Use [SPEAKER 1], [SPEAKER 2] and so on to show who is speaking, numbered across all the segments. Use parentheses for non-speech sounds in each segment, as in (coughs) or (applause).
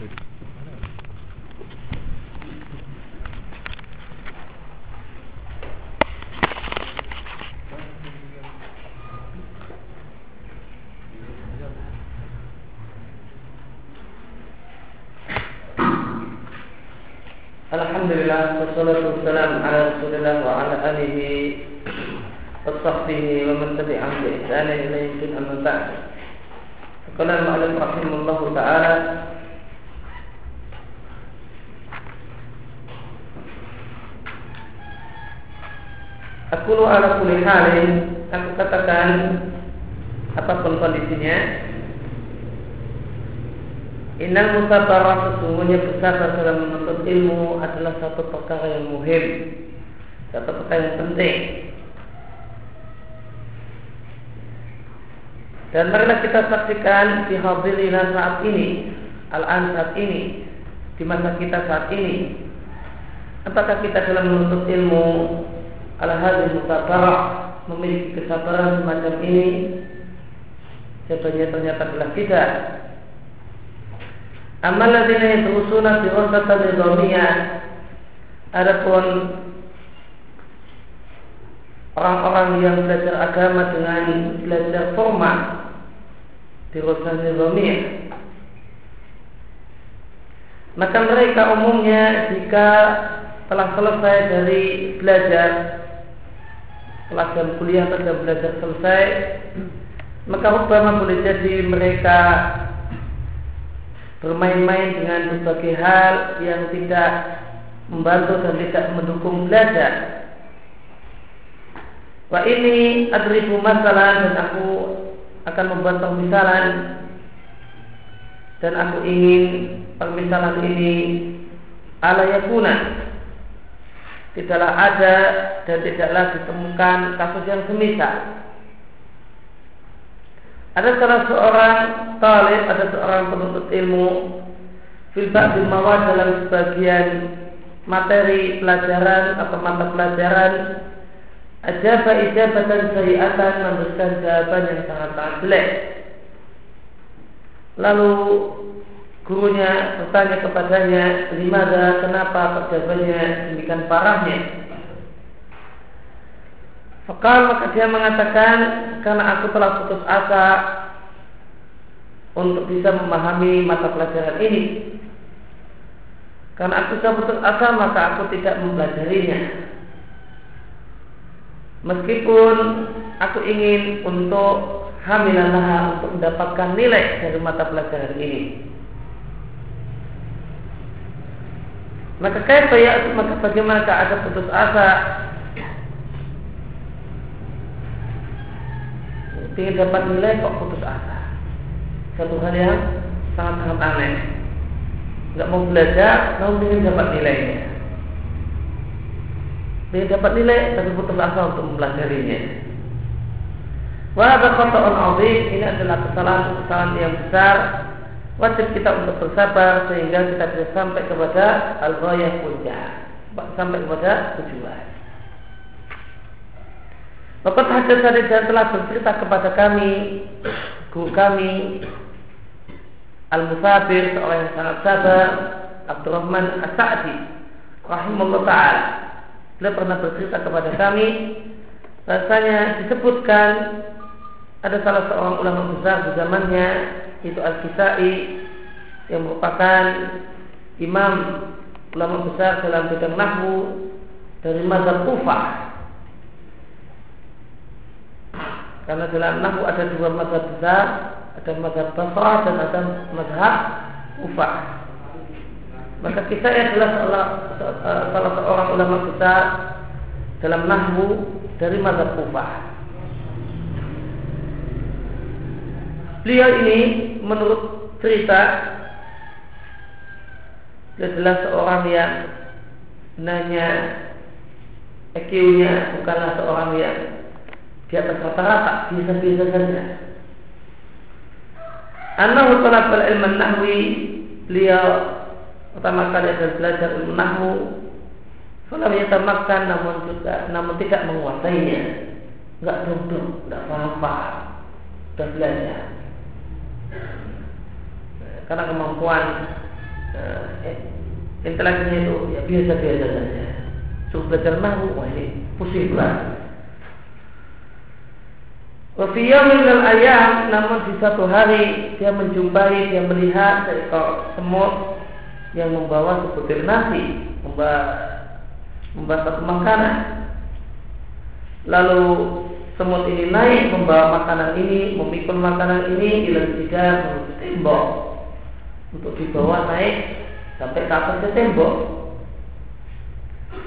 [SPEAKER 1] Alhamdulillah Wassalatu wassalam ala rasulillah wa ala alihi Wa sahbihi wa man tabi'an bi bin amma ba'd. Qala rahimahullahu ta'ala Aku ala kulli halin Aku katakan Apa pun kondisinya Innal musabarah sesungguhnya bersabar dalam menuntut ilmu adalah satu perkara yang muhim, satu perkara yang penting. Dan marilah kita saksikan di hadirina saat ini, al-an saat ini, di masa kita saat ini. Apakah kita dalam menuntut ilmu ala hadis musabarah memiliki kesabaran semacam ini? Jawabannya ternyata adalah tidak. Amal ladina yatrusuna dirasatan nizamiyah Adapun orang-orang yang belajar agama dengan belajar formal dirasatan nizamiyah maka mereka umumnya jika telah selesai dari belajar pelajaran kuliah atau belajar selesai maka Obama boleh jadi mereka bermain-main dengan berbagai hal yang tidak membantu dan tidak mendukung belajar. Wah ini adribu masalah dan aku akan membantu misalan dan aku ingin permisalan ini ala yakuna tidaklah ada dan tidaklah ditemukan kasus yang semisal ada salah seorang talib, ada seorang penuntut ilmu filbak bimawat dalam sebagian materi pelajaran atau mata pelajaran ajaba ijabatan sayiatan memberikan jawaban yang sangat-sangat jelek. Lalu gurunya bertanya kepadanya, limada kenapa jawabannya demikian parahnya? Fakal maka dia mengatakan karena aku telah putus asa untuk bisa memahami mata pelajaran ini. Karena aku sudah putus asa maka aku tidak mempelajarinya. Meskipun aku ingin untuk hamilanah untuk mendapatkan nilai dari mata pelajaran ini. Maka kayak maka bagaimana ada putus asa ingin dapat nilai kok putus asa. Satu hal yang sangat-sangat aneh. Nggak mau belajar, namun ingin dapat nilainya. Ingin dapat nilai, tapi putus asa untuk mempelajarinya. Wahada khata'un azim ini adalah kesalahan-kesalahan yang besar wajib kita untuk bersabar sehingga kita bisa sampai kepada al-ghayah puncak sampai kepada tujuan. Bapak hadis tadi telah bercerita kepada kami guru kami Al-Musabir seorang yang sangat sabar Abdurrahman As-Sa'di rahimahullah taala. Beliau pernah bercerita kepada kami rasanya disebutkan ada salah seorang ulama besar di zamannya itu Al-Kisai yang merupakan imam ulama besar dalam bidang nahwu dari mazhab Kufah Karena dalam nahu ada dua mazhab besar, ada mazhab Basrah dan ada mazhab Kufah. Maka kita adalah salah, salah seorang ulama besar dalam nahwu dari mazhab Kufah. Beliau ini menurut cerita dia adalah seorang yang nanya EQ-nya bukanlah seorang yang di atas rata-rata biasa-biasa saja. Anahu talabal ilmu nahwi beliau pertama kali adalah belajar ilmu nahwu Falam yatamakkan namun juga namun tidak menguasainya. Enggak duduk, enggak paham-paham. Sudah belajar. Karena kemampuan eh, inteleknya itu ya biasa-biasa saja. Suruh belajar nahu, wah ini pusing. Wafiyah ayam, namun di satu hari dia menjumpai, dia melihat seekor semut yang membawa sebutir nasi, membawa, membawa satu makanan. Lalu semut ini naik membawa makanan ini, memikul makanan ini ila tidak menuju tembok untuk dibawa naik sampai ke atas tembok.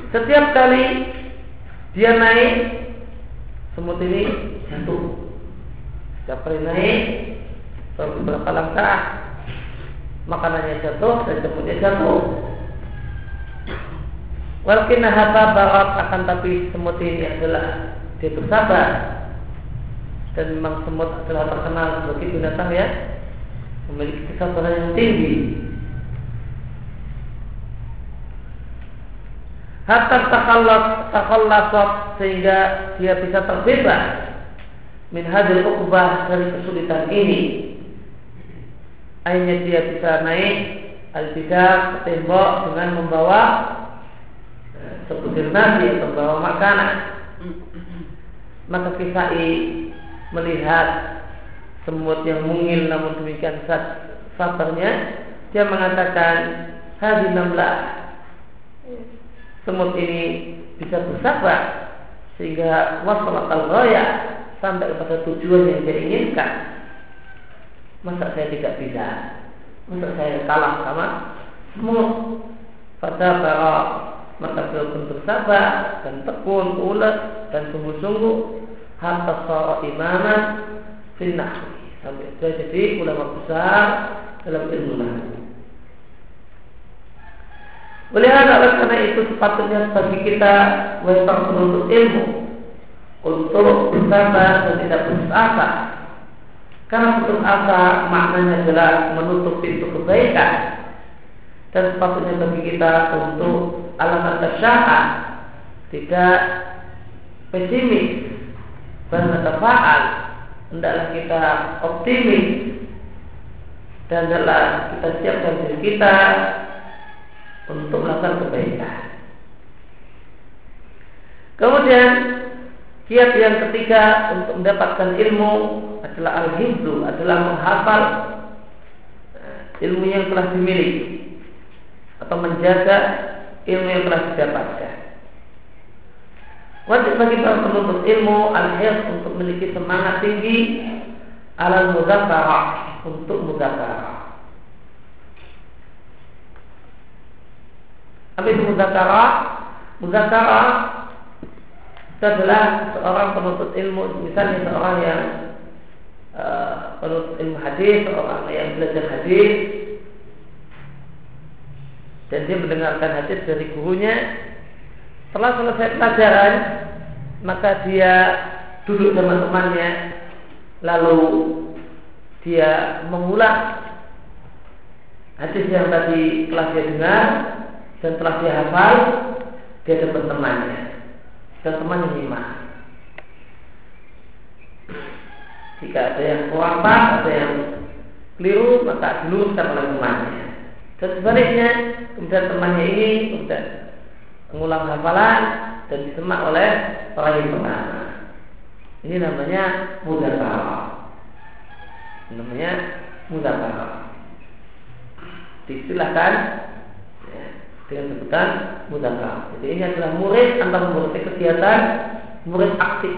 [SPEAKER 1] Setiap kali dia naik, semut ini jatuh setiap kali naik beberapa langkah makanannya jatuh dan jemputnya jatuh. Walaupun hata barat akan tapi semut ini adalah dia bersabar dan memang semut adalah terkenal sebagai binatang ya memiliki kesabaran yang tinggi. Hatta takhallas takhallasat sehingga dia bisa terbebas min hadil ukbah dari kesulitan ini. Akhirnya dia bisa naik al-bidah ke tembok dengan membawa eh, sebutir nasi atau membawa makanan maka kisai melihat semut yang mungil namun demikian sabarnya dia mengatakan hadi namlah semut ini bisa bersabar sehingga wasalat al-ghaya sampai kepada tujuan yang dia inginkan. Masa saya tidak bisa? Masa saya kalah sama semut? Pada para maka beliau pun bersabar dan tekun ulet dan sungguh-sungguh hatta sara imaman finnah sampai dia jadi ulama besar dalam ilmu nahwu oleh karena itu sepatutnya bagi kita wajib menuntut ilmu untuk bersabar dan tidak putus asa. Karena putus asa maknanya adalah menutup pintu kebaikan. Dan sepatutnya bagi kita untuk alasan tersyahah tidak pesimis terfaal hendaklah kita optimis dan adalah kita siapkan diri kita untuk melakukan kebaikan. Kemudian Kiat yang ketiga untuk mendapatkan ilmu adalah al-hibdu, adalah menghafal eh, ilmu yang telah dimiliki atau menjaga ilmu yang telah didapatkan. Wajib bagi para penuntut ilmu al untuk memiliki semangat tinggi alal muzakarah untuk muzakarah. Apa itu muzakarah? Muzakarah itu adalah seorang penuntut ilmu misalnya seorang yang uh, penuntut ilmu hadis seorang yang belajar hadis dan dia mendengarkan hadis dari gurunya setelah selesai pelajaran maka dia duduk sama temannya lalu dia mengulang hadis yang tadi telah dia dengar dan telah dia hafal dia dapat temannya dan teman yang lima. Jika ada yang pas, ada yang keliru, maka diluruskan oleh temannya. Dan sebaliknya, kemudian temannya ini kemudian mengulang hafalan dan disemak oleh orang yang. Ini namanya mudakara. Namanya mudakara. Diistilahkan dengan sebutan mudakar. Jadi ini adalah murid antara murid kegiatan murid aktif.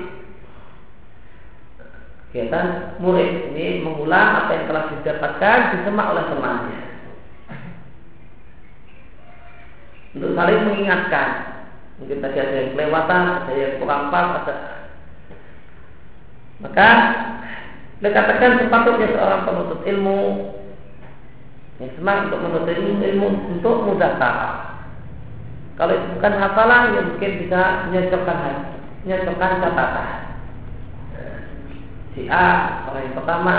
[SPEAKER 1] Kegiatan murid ini mengulang apa yang telah didapatkan disemak oleh temannya. Untuk saling mengingatkan. Mungkin tadi ada yang kelewatan, ada yang kurang pas, ada maka dikatakan sepatutnya seorang penuntut ilmu yang semangat untuk menuntut ilmu, ilmu untuk mudakar. Kalau itu bukan hafalan, ya mungkin bisa menyocokkan menyocokkan catatan. Si A orang yang pertama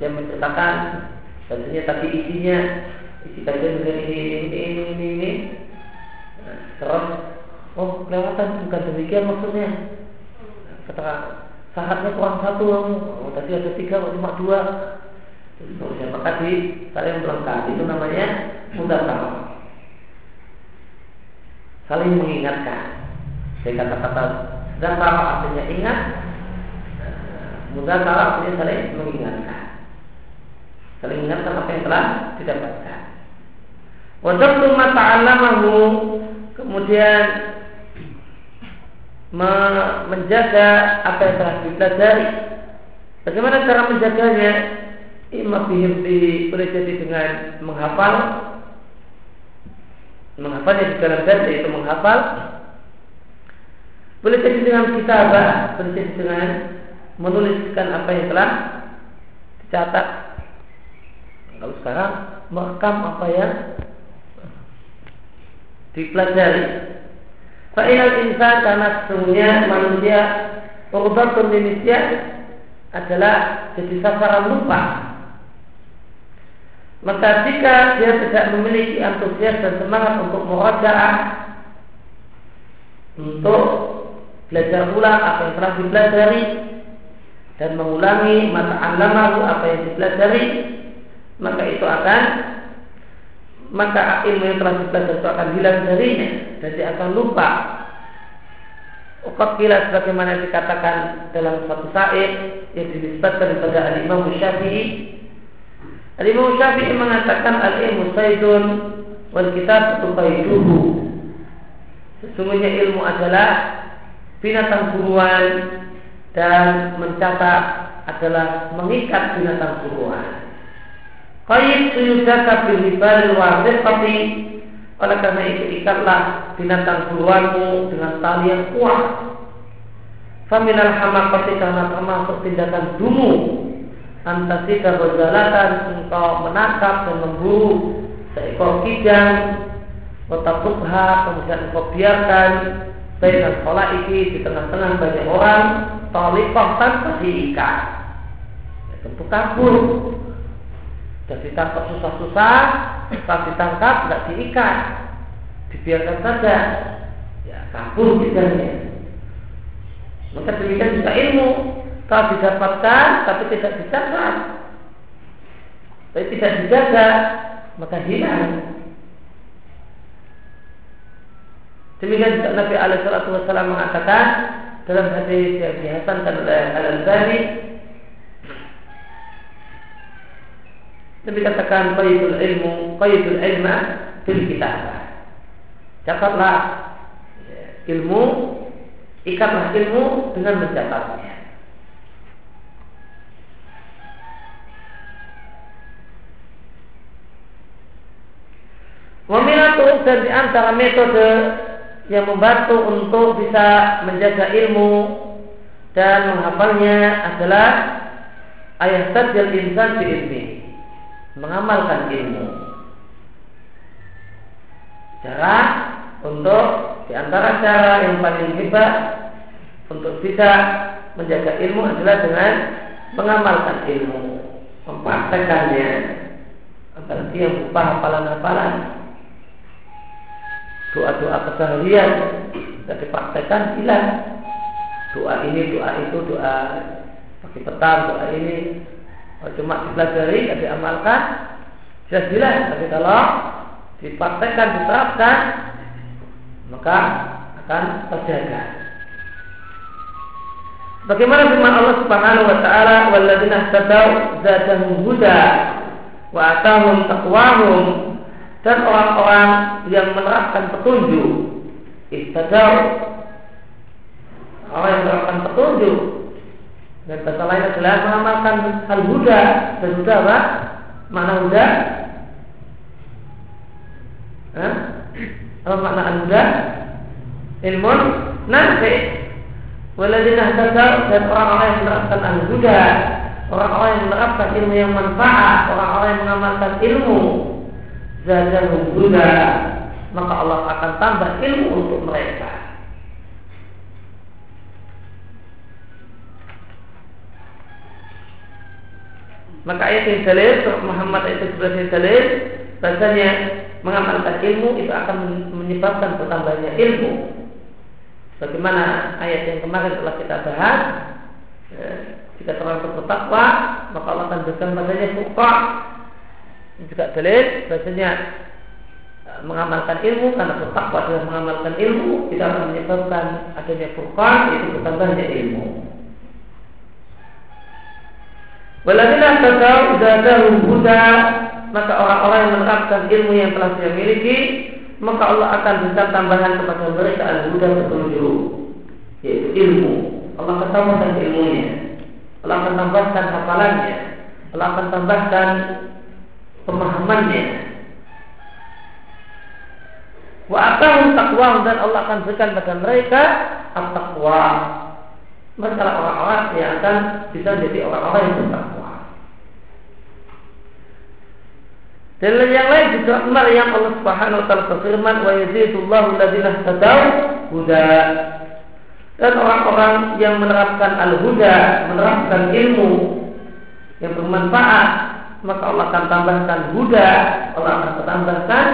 [SPEAKER 1] dia menceritakan tentunya tapi isinya isi kajian dengan ini ini ini demikian maksudnya kata syaratnya kurang satu oh, tadi ada tiga cuma dua Apakah di saling melengkapi itu namanya mudah sama. Saling mengingatkan. Saya kata-kata dasar artinya ingat, mudah salah artinya saling mengingatkan. Saling mengingatkan apa yang telah didapatkan. Wajib mata kemudian menjaga apa yang telah dipelajari. Bagaimana cara menjaganya? Imam bihimti boleh jadi dengan menghafal menghafalnya di dalam dada itu menghafal boleh jadi dengan kitabah boleh jadi dengan menuliskan apa yang telah dicatat kalau sekarang merekam apa yang dipelajari Fa'inal insan karena sesungguhnya manusia Urbatun Indonesia adalah jadi sasaran lupa. Maka jika dia tidak memiliki antusias dan semangat untuk merajaah untuk belajar ulang apa yang telah dipelajari dan mengulangi mata alamahu apa yang dipelajari maka itu akan maka ilmu yang telah dipelajari itu akan hilang darinya dan dia akan lupa Ukat bila sebagaimana dikatakan dalam suatu syair yang dinisbatkan kepada Al-Imam Syafi'i Al-Imam Syafi'i mengatakan al-ilmu saydun wal kitab qaiduhu. Sesungguhnya ilmu adalah binatang buruan dan mencatat adalah mengikat binatang buruan. Qayyid suyudaka bil hibalil tapi oleh karena itu ikatlah binatang buruanmu dengan tali yang kuat. Faminal hamakati karena termasuk tindakan dungu antasika berjalatan engkau menangkap dan memburu seekor kijang. Watakubha kemudian engkau biarkan Bainal iki di tengah-tengah banyak orang. Talikoh tanpa diikat. Tentu kabur Sudah ditangkap susah-susah Setelah ditangkap tidak diikat Dibiarkan saja. Ya kabur kijangnya Maka demikian juga ilmu. Telah didapatkan tapi tidak dicatat tapi tidak dijaga maka hilang. Demikian juga Nabi Alaihissalam mengatakan dalam hadis yang dihasankan oleh Al Albani Nabi katakan qaidul ilmu qaidul ilma fil kitabah catatlah ilmu ikatlah ilmu dengan mencatatnya. Waminatu dan di antara metode yang membantu untuk bisa menjaga ilmu dan menghafalnya adalah ayat sajal insan di ilmi mengamalkan ilmu. Cara untuk di antara cara yang paling hebat untuk bisa menjaga ilmu adalah dengan mengamalkan ilmu mempraktekannya agar dia berupa hafalan-hafalan. Doa-doa keseharian tidak dipraktekkan hilang. Doa ini doa itu doa pagi petang doa ini cuma dipelajari tidak diamalkan jelas jelas tapi kalau dipraktekkan diterapkan maka akan terjaga. Bagaimana firman Allah Subhanahu wa taala walladzina tadau zadahum huda wa atahum taqwahum dan orang-orang yang menerapkan petunjuk istadau orang yang menerapkan petunjuk dan bahasa lain adalah mengamalkan hal huda dan huda apa? Mana huda? Apa makna al huda? Ilmun nafi. Waladina tadau dan orang-orang yang menerapkan al huda, orang-orang yang menerapkan ilmu yang manfaat, orang-orang yang mengamalkan ilmu zadahum huda maka Allah akan tambah ilmu untuk mereka maka ayat yang dalil Muhammad itu sebagai dalil bahasanya mengamalkan ilmu itu akan menyebabkan bertambahnya ilmu bagaimana ayat yang kemarin telah kita bahas ya, jika itu bertakwa, maka Allah akan berikan padanya furqan. Ini juga dalil bahasanya e, mengamalkan ilmu karena bertakwa dengan mengamalkan ilmu tidak akan menyebabkan adanya furqan yaitu bertambahnya ilmu. Waladina tadau zadahu huda maka orang-orang yang menerapkan ilmu yang telah dia miliki maka Allah akan berikan tambahan kepada mereka al-huda petunjuk yaitu ilmu. Allah akan tambahkan ilmunya. Allah akan tambahkan hafalannya. Allah akan tambahkan pemahamannya. Wa atahum taqwa dan Allah akan berikan pada mereka at-taqwa. Mereka orang-orang yang akan bisa menjadi orang-orang yang bertakwa. Dan yang lain surat Maryam Allah Subhanahu wa taala berfirman wa yazidullahu alladziina tadaw huda dan orang-orang yang menerapkan al-huda, menerapkan ilmu yang bermanfaat, maka Allah akan tambahkan huda, Allah akan tambahkan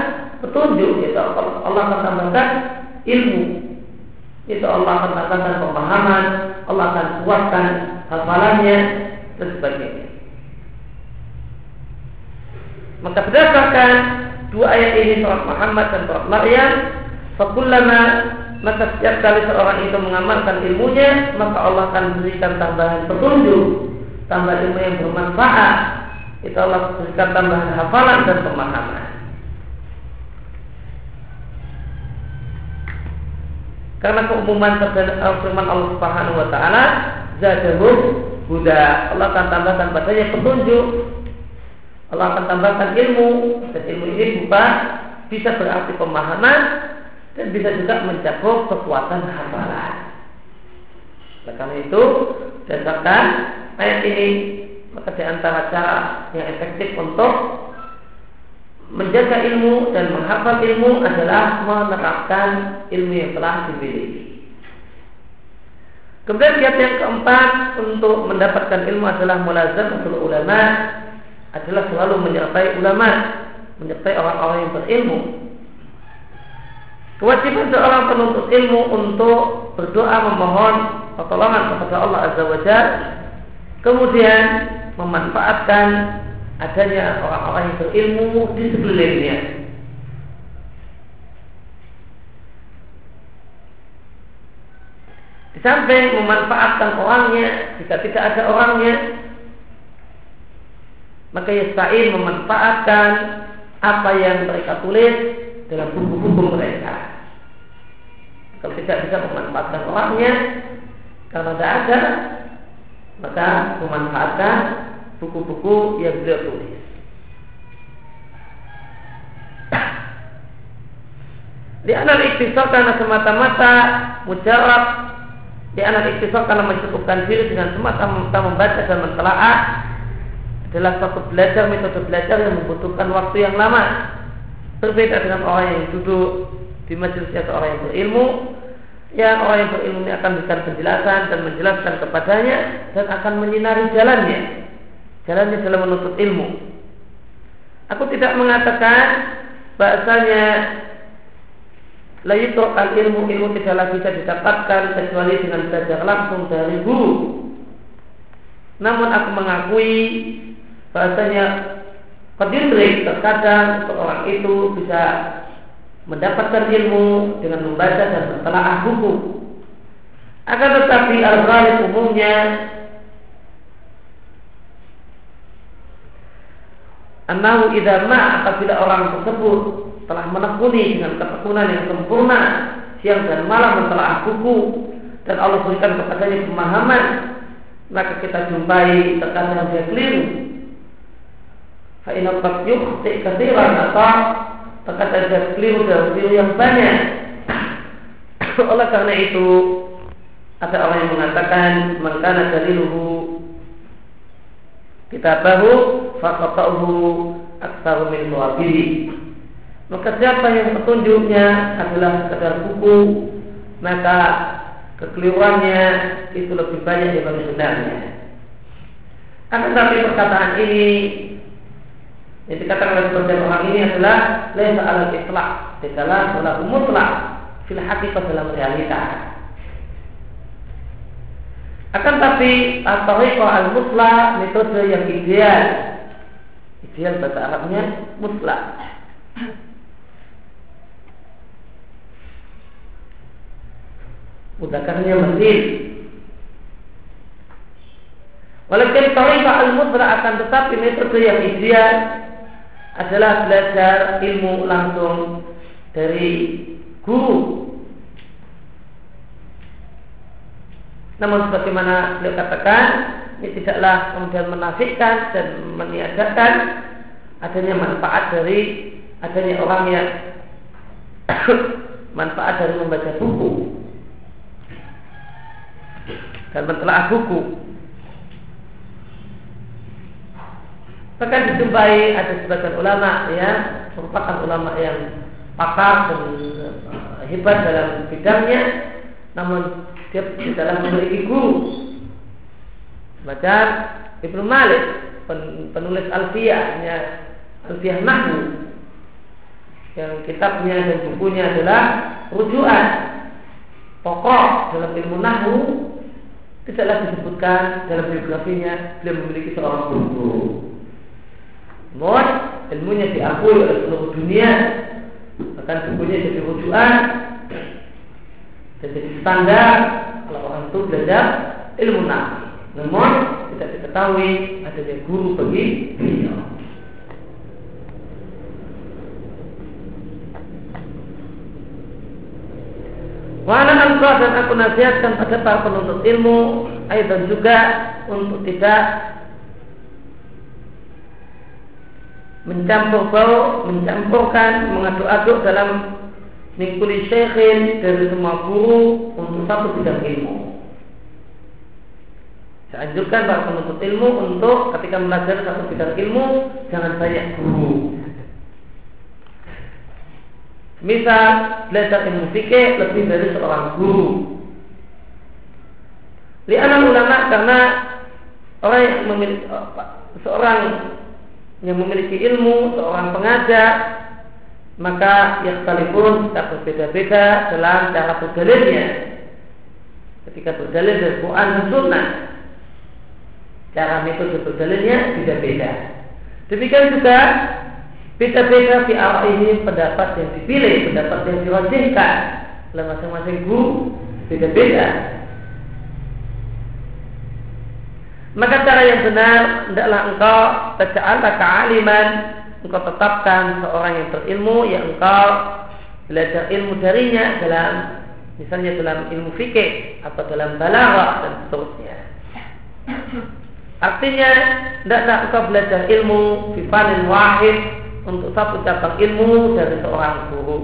[SPEAKER 1] petunjuk, yaitu Allah akan tambahkan ilmu, itu Allah akan tambahkan pemahaman, Allah akan kuatkan hafalannya dan sebagainya. Maka berdasarkan dua ayat ini surat Muhammad dan surat Maryam, fakullama maka setiap kali seorang itu mengamalkan ilmunya, maka Allah akan berikan tambahan petunjuk, tambah ilmu yang bermanfaat. Itu Allah berikan tambahan hafalan dan pemahaman. Karena keumuman firman Allah Subhanahu wa taala, zadahu huda. Allah akan tambahkan padanya petunjuk. Allah akan tambahkan ilmu dan ilmu ini bukan bisa berarti pemahaman dan bisa juga mencakup kekuatan hafalan. Oleh karena itu, berdasarkan ayat ini, maka di antara cara yang efektif untuk menjaga ilmu dan menghafal ilmu adalah menerapkan ilmu yang telah dimiliki. Kemudian kiat yang keempat untuk mendapatkan ilmu adalah mulazam untuk ulama adalah selalu menyertai ulama, menyertai orang-orang yang berilmu Kewajiban seorang penuntut ilmu untuk berdoa memohon pertolongan kepada Allah Azza wa Jalla, kemudian memanfaatkan adanya orang-orang yang berilmu di sekelilingnya. Samping memanfaatkan orangnya, jika tidak ada orangnya, maka yasta'in memanfaatkan apa yang mereka tulis dalam buku-buku mereka. Kalau tidak bisa memanfaatkan orangnya karena tidak ada, maka memanfaatkan buku-buku yang beliau tulis. Di anak iktisar karena semata-mata mujarab. Di anak iktisar karena mencukupkan diri dengan semata-mata membaca dan mentelaah adalah satu belajar metode belajar yang membutuhkan waktu yang lama. Berbeda dengan orang yang duduk di majelisnya seorang yang berilmu yang orang yang berilmu ini akan berikan penjelasan dan menjelaskan kepadanya dan akan menyinari jalannya jalannya dalam menuntut ilmu aku tidak mengatakan bahasanya layutuk al ilmu ilmu tidaklah bisa didapatkan kecuali dengan belajar langsung dari guru namun aku mengakui bahasanya Kodindrik terkadang seorang itu bisa mendapatkan ilmu dengan membaca dan mentelaah buku. Akan tetapi al-ghalib umumnya Anahu idama apabila orang tersebut telah menekuni dengan ketekunan yang sempurna siang dan malam mentelaah buku dan Allah berikan kepadanya pemahaman maka kita jumpai terkadang dia keliru Fa'inat yukhti kesiran atau terkadang keliru dan keliru yang banyak. (coughs) Oleh karena itu ada orang yang mengatakan mengkana daliluhu kita bahu fakatauhu aksaru min suwabihi maka siapa yang petunjuknya adalah sekedar buku maka kekeliruannya itu lebih banyak daripada benarnya akan tapi perkataan ini yang dikatakan oleh sebagian orang ini adalah laisa ala itlaq, tidaklah berlaku mutlak fil hakikat dalam realita. Akan tapi atau al-muslah metode yang ideal. Ideal bahasa Arabnya muslah. Mudakarnya mesin. Walaupun tariqah al-muslah akan tetapi metode yang ideal adalah belajar ilmu langsung dari guru Namun sebagaimana beliau katakan, ini tidaklah kemudian menafikan dan meniadakan adanya manfaat dari adanya orang yang (coughs) manfaat dari membaca buku dan mentelaah buku. Bahkan dijumpai ada sebagian ulama ya merupakan ulama yang pakar dan eh, hebat dalam bidangnya, namun dia tidaklah memiliki guru. Baca Ibnu Malik penulis Alfiyahnya Alfiyah Nahwu yang kitabnya dan bukunya adalah rujukan pokok dalam ilmu Nahwu tidaklah disebutkan dalam biografinya beliau memiliki seorang guru. Namun ilmunya diakui oleh seluruh dunia bahkan bukunya jadi rujukan jadi standar kalau orang itu belajar ilmu nabi. Namun tidak diketahui adanya guru bagi beliau. Wana ansah dan aku nasihatkan pada para penuntut ilmu dan juga untuk tidak mencampur bau, mencampurkan, mengaduk-aduk dalam Nikuli syekhin dari semua guru untuk satu bidang ilmu. Saya anjurkan para penuntut ilmu untuk ketika belajar satu bidang ilmu jangan banyak guru. Misal belajar ilmu fikih lebih dari seorang guru. Lihat ulama karena orang yang memiliki seorang yang memiliki ilmu, seorang pengajar maka yang sekalipun kita berbeda-beda dalam cara berdalilnya. Ketika berdalil dari Quran dan Sunnah cara metode berdalilnya beda-beda demikian juga beda-beda di arah ini pendapat yang dipilih pendapat yang diwajibkan oleh masing-masing guru beda-beda. Maka cara yang benar hendaklah engkau taj'alaka kealiman engkau tetapkan seorang yang berilmu yang engkau belajar ilmu darinya dalam misalnya dalam ilmu fikih atau dalam balaghah dan seterusnya. Artinya tidaklah engkau belajar ilmu fifanin wahid untuk satu cabang ilmu dari seorang guru.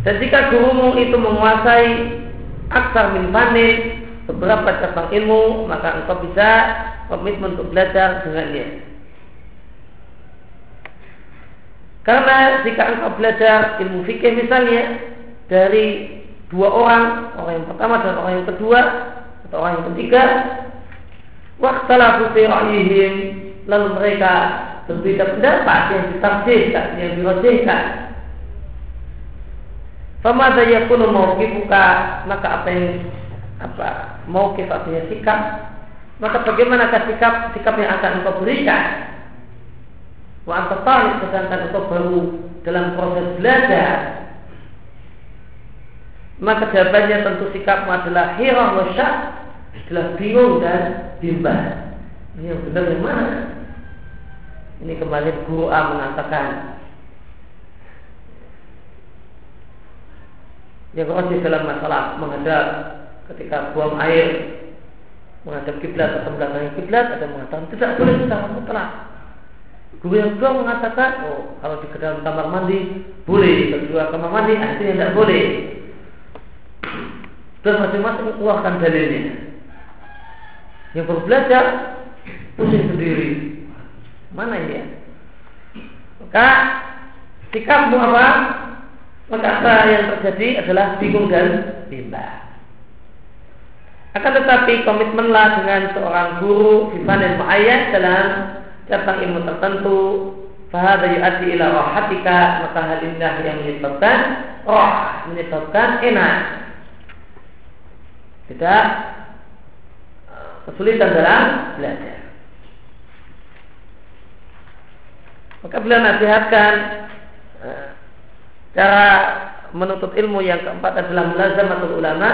[SPEAKER 1] Dan jika gurumu itu menguasai aksar min beberapa cabang ilmu, maka engkau bisa komitmen untuk belajar dengannya. Karena jika engkau belajar ilmu fikih misalnya dari dua orang, orang yang pertama dan orang yang kedua atau orang yang ketiga, waktu ra'yihim lalu mereka berbeda pendapat yang ditafsirkan, yang dirojihkan. Famada yakunu mauqifuka maka apa yang apa mauqif artinya sikap maka bagaimanakah sikap sikap yang akan engkau berikan? Wa antasalik sedangkan engkau baru dalam proses belajar maka jawabannya tentu sikapmu adalah hirah wa syak adalah bingung dan bimbang. Ini yang benar yang mana? Ini kembali guru A mengatakan yang rajin dalam masalah menghadap ketika buang air menghadap kiblat atau belakang kiblat ada yang mengatakan tidak boleh secara mutlak guru yang kedua mengatakan oh kalau di dalam kamar mandi boleh kedua kamar mandi artinya tidak boleh. Dan masing-masing mengeluarkan dalilnya. Yang baru belajar pusing sendiri. Mana ini ya? Maka sikapmu apa? Maka apa yang terjadi adalah bingung dan bimbang akan tetapi komitmenlah dengan seorang guru yang muayyan dalam cabang ilmu tertentu Fahada yu'addi ila rohatika Maka hal inilah yang menyebabkan Roh menyebabkan enak tidak eh, kesulitan dalam belajar. Maka beliau nasihatkan eh, cara menuntut ilmu yang keempat adalah mulazamatul ulama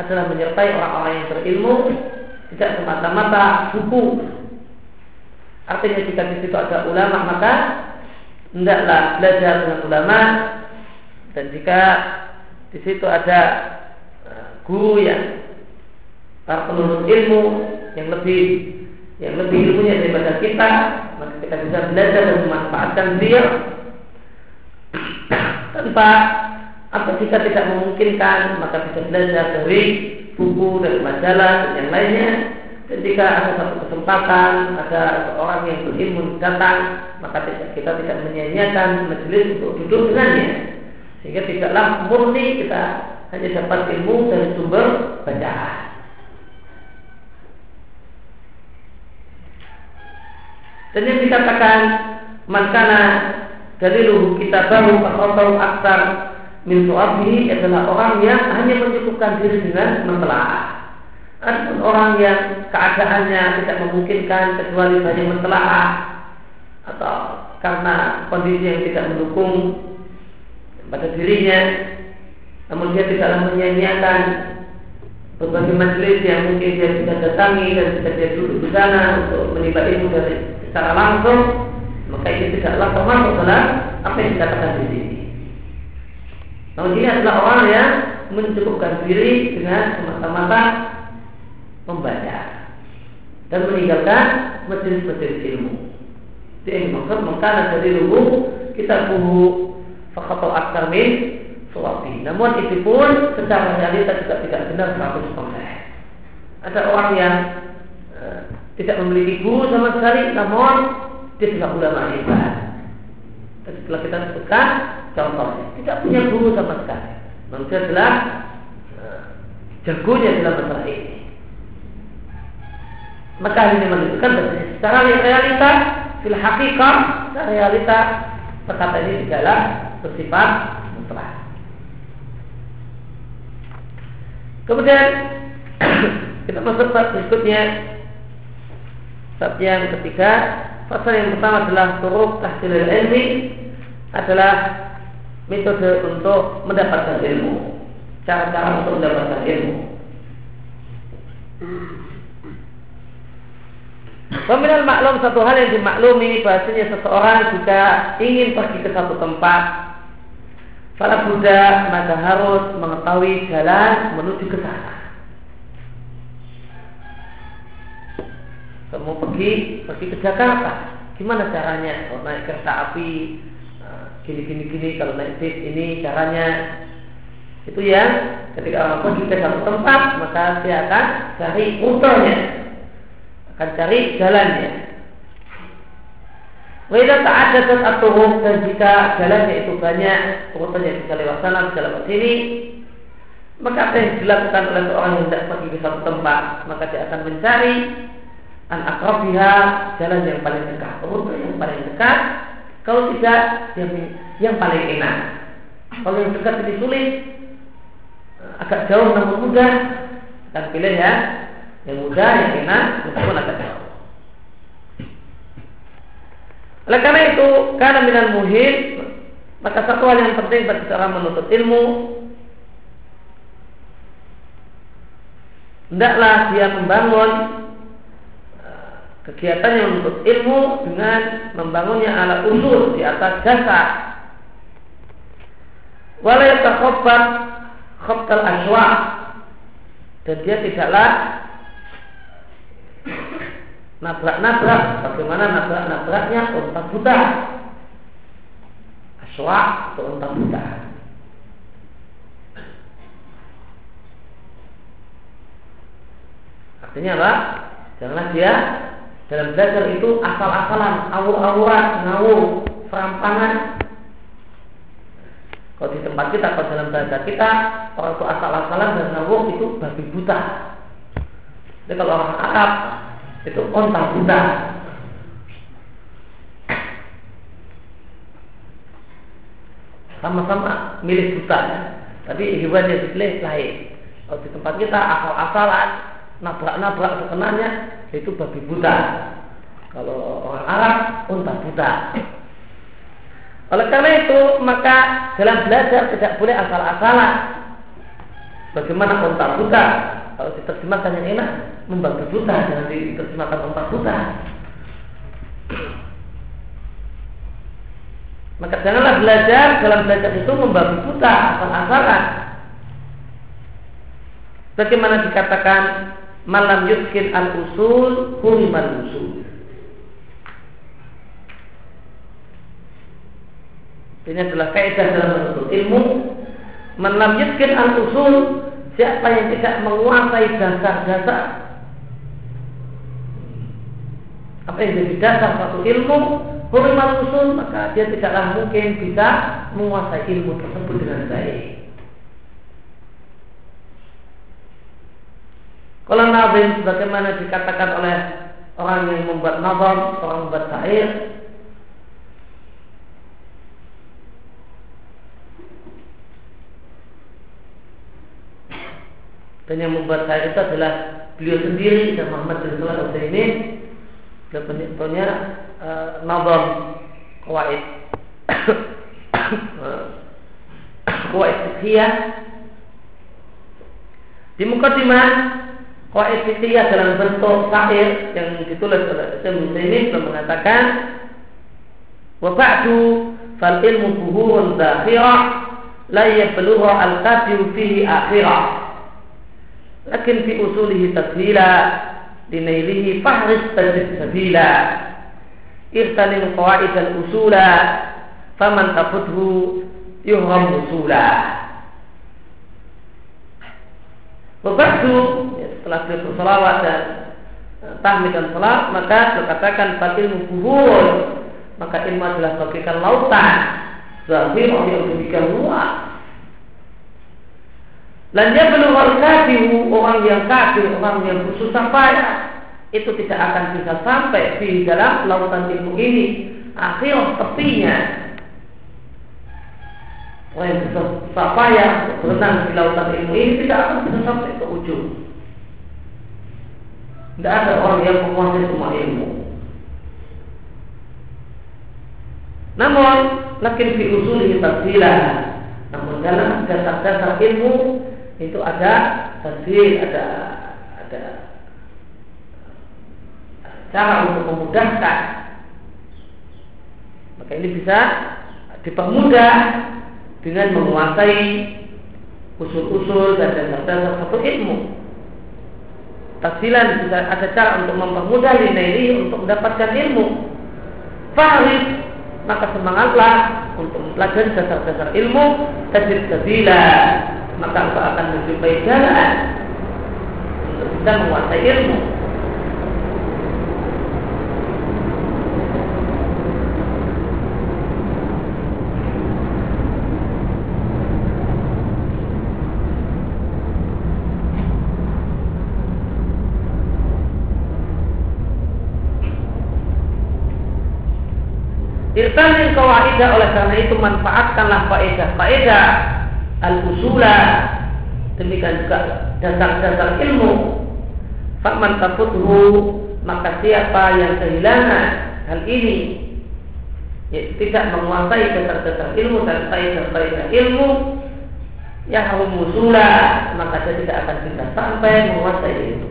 [SPEAKER 1] adalah menyertai orang-orang yang berilmu tidak semata-mata buku. Artinya jika di situ ada ulama maka hendaklah belajar dengan ulama dan jika di situ ada eh, guru yang para penuntut ilmu yang lebih yang lebih ilmunya daripada kita maka kita bisa belajar dan memanfaatkan dia tanpa atau jika tidak memungkinkan maka bisa belajar dari buku dari majalah dan yang lainnya. Dan jika ada satu kesempatan ada seorang yang berilmu datang maka kita tidak menyia-nyiakan majelis untuk duduk dengannya. Sehingga tidaklah murni kita hanya dapat ilmu dari sumber bacaan. Dan yang dikatakan makana dari luhu kita baru atau aktar min suabihi adalah orang yang hanya mencukupkan diri dengan mentelaah. Ada orang yang keadaannya tidak memungkinkan kecuali hanya mentelaah atau karena kondisi yang tidak mendukung pada dirinya, namun dia tidaklah menyia-nyiakan berbagai majelis yang mungkin dia bisa datangi dan bisa dia duduk di sana untuk menimba ilmu dari secara langsung, maka ini tidaklah termasuk dalam apa yang dikatakan di sini. Namun ini adalah orang yang mencukupkan diri dengan semata-mata membaca dan meninggalkan majelis-majelis ilmu. Itu yang dimaksud mengkana dari dulu kita buhu fakatau akar min suwabi. Namun itu pun secara realita juga tidak benar 100%. Ada orang yang e, tidak memiliki guru sama sekali, namun dia tidak ulama hebat. Dan setelah kita sebutkan contohnya tidak punya guru sama sekali. Manusia adalah uh, jagonya dalam masalah ini. Maka ini menunjukkan bahwa secara realita fil hakikat secara realita perkata ini tidaklah bersifat mutlak. Kemudian (clears throat) kita masuk bab berikutnya. Bab yang ketiga pasal yang pertama adalah turuk tahsil ilmi adalah metode untuk mendapatkan ilmu, cara-cara untuk mendapatkan ilmu. Peminal maklum satu hal yang dimaklumi bahasanya seseorang jika ingin pergi ke satu tempat Para Buddha maka harus mengetahui jalan menuju ke sana. Kamu pergi pergi ke Jakarta, gimana caranya? Oh, naik kereta api, gini gini gini kalau naik bis ini caranya. Itu ya ketika orang pergi ke satu tempat maka dia akan cari rutenya akan cari jalannya. Wajah tak ada atau dan jika jalannya itu banyak, rutenya bisa lewat sana, bisa lewat sini, maka apa yang dilakukan oleh seorang yang tidak pergi ke satu tempat, maka dia akan mencari an akrabiha jalan yang paling dekat, rute yang paling dekat kalau tidak, yang, yang paling enak. Kalau yang dekat lebih sulit, agak jauh namun mudah, akan pilih ya yang mudah, yang enak, meskipun agak jauh. Oleh karena itu, karena minal muhid, maka satu hal yang penting bagi seorang menuntut ilmu, hendaklah dia membangun kegiatannya untuk ilmu dengan membangunnya ala usul di atas dasar. Wala yatakhabbat khabtal aswa dan dia tidaklah nabrak-nabrak bagaimana nabrak-nabraknya unta buta aswa atau unta buta artinya apa? janganlah dia dalam belajar itu asal-asalan, awur-awuran, ngawur, serampangan. Kalau di tempat kita, kalau dalam belajar kita, orang itu asal-asalan dan ngawur itu babi buta. Jadi kalau orang Arab itu onta buta. Sama-sama milik buta. Tapi hewan yang dipilih lain. Kalau di tempat kita asal-asalan, nabrak-nabrak sekenanya itu babi buta. Kalau orang Arab unta buta. Oleh karena itu maka dalam belajar tidak boleh asal-asalan. Bagaimana unta buta? Kalau diterjemahkan yang enak, membabi buta, jangan diterjemahkan unta buta. Maka janganlah belajar dalam belajar itu membabi buta asal-asalan. Bagaimana dikatakan malam yuskin al usul hurimal usul. Ini adalah kaidah dalam menuntut ilmu. Malam yuskin al usul siapa yang tidak menguasai dasar-dasar apa yang jadi dasar satu ilmu hurimal usul maka dia tidaklah mungkin bisa menguasai ilmu tersebut dengan baik. Kalau nazim sebagaimana dikatakan oleh orang yang membuat nazam, orang membuat syair, dan yang membuat syair itu adalah beliau sendiri dan Muhammad bin Salah ini beliau punya uh, nazam kawaid. (coughs) Kawaid fiqhiyah. Di mukadimah Qaid dalam bentuk syair yang ditulis oleh Syekh ini telah mengatakan wa fal ilmu buhurun zakhirah la yablugha al-qadiru fihi akhirah. Lakin fi usulihi fahris tajid sabila. Qawaid al-usula faman tafuthu yuhram usula setelah beliau bersolawat dan e, tahmid dan salat maka berkatakan ilmu buhur maka ilmu adalah bagaikan lautan. Zahir yang demikian luas dia belum kafir orang yang kafir orang yang bersusah payah. Itu tidak akan bisa sampai di dalam lautan ilmu ini. Akhir tepinya. Orang yang bersusah payah berenang di lautan ilmu ini tidak akan bisa sampai ke ujung tidak ada orang yang menguasai semua ilmu. Namun, lakin fi usuli tafsilah. Namun dalam dasar-dasar ilmu itu ada tafsir, ada ada cara untuk memudahkan. Maka ini bisa dipermudah dengan menguasai usul-usul dan dasar-dasar satu ilmu. Tafsilan bisa ada cara untuk mempermudah ini untuk mendapatkan ilmu. Farid maka semangatlah untuk mempelajari dasar-dasar ilmu tajid sabila maka engkau akan menjumpai jalan untuk bisa menguasai ilmu Irtanin kawaidah oleh karena itu manfaatkanlah faedah faedah al-usula demikian juga dasar-dasar ilmu. Fakman tafuthu maka siapa yang kehilangan hal ini ya, tidak menguasai dasar-dasar ilmu dan faedah-faedah ilmu yang harus musula maka dia tidak akan bisa sampai menguasai ilmu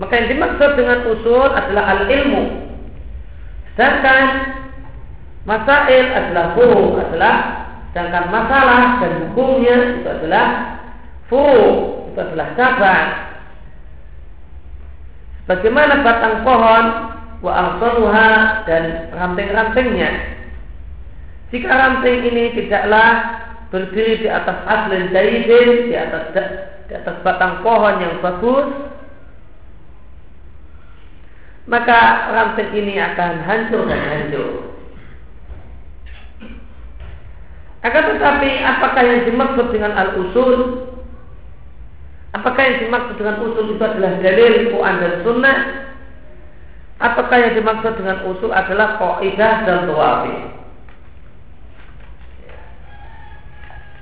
[SPEAKER 1] Maka yang dimaksud dengan usul adalah al-ilmu. Sedangkan masail adalah furu adalah sedangkan masalah dan hukumnya itu adalah furu itu adalah cabang. Bagaimana batang pohon wa arsaluha dan ranting-rantingnya. Jika ranting ini tidaklah berdiri di atas aslin jaidin, di atas di atas batang pohon yang bagus, maka ranting ini akan hancur dan hancur. Akan tetapi apakah yang dimaksud dengan al-usul? Apakah yang dimaksud dengan usul itu adalah dalil Quran dan Sunnah? Apakah yang dimaksud dengan usul adalah kaidah dan tawafi?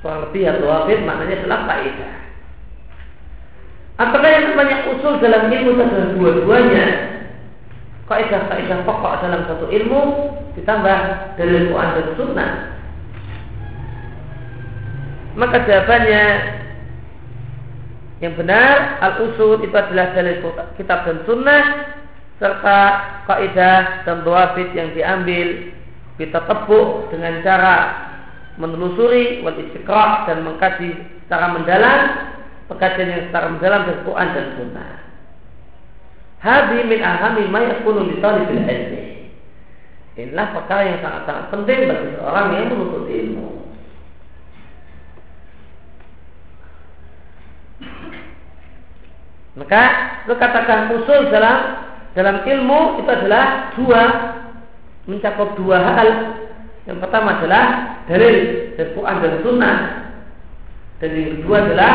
[SPEAKER 1] Kurang lebih ya maknanya adalah kaidah. Apakah yang namanya usul dalam ilmu adalah dua-duanya? Kaidah-kaidah pokok dalam satu ilmu ditambah dalil Quran dan Sunnah. Maka jawabannya yang benar al-usul itu adalah dalil kitab dan sunnah serta kaidah dan doabit yang diambil kita tepuk dengan cara menelusuri wal dan mengkaji secara mendalam pengkajian yang secara mendalam dari Quran dan Sunnah. Hadi min ahami ma yakunu li talibil ilmi. Inilah perkara yang sangat-sangat penting bagi seorang yang menuntut ilmu. Maka lu katakan usul dalam dalam ilmu itu adalah dua mencakup dua hal. Yang pertama adalah dalil dari Quran dan Sunnah. Dan yang kedua adalah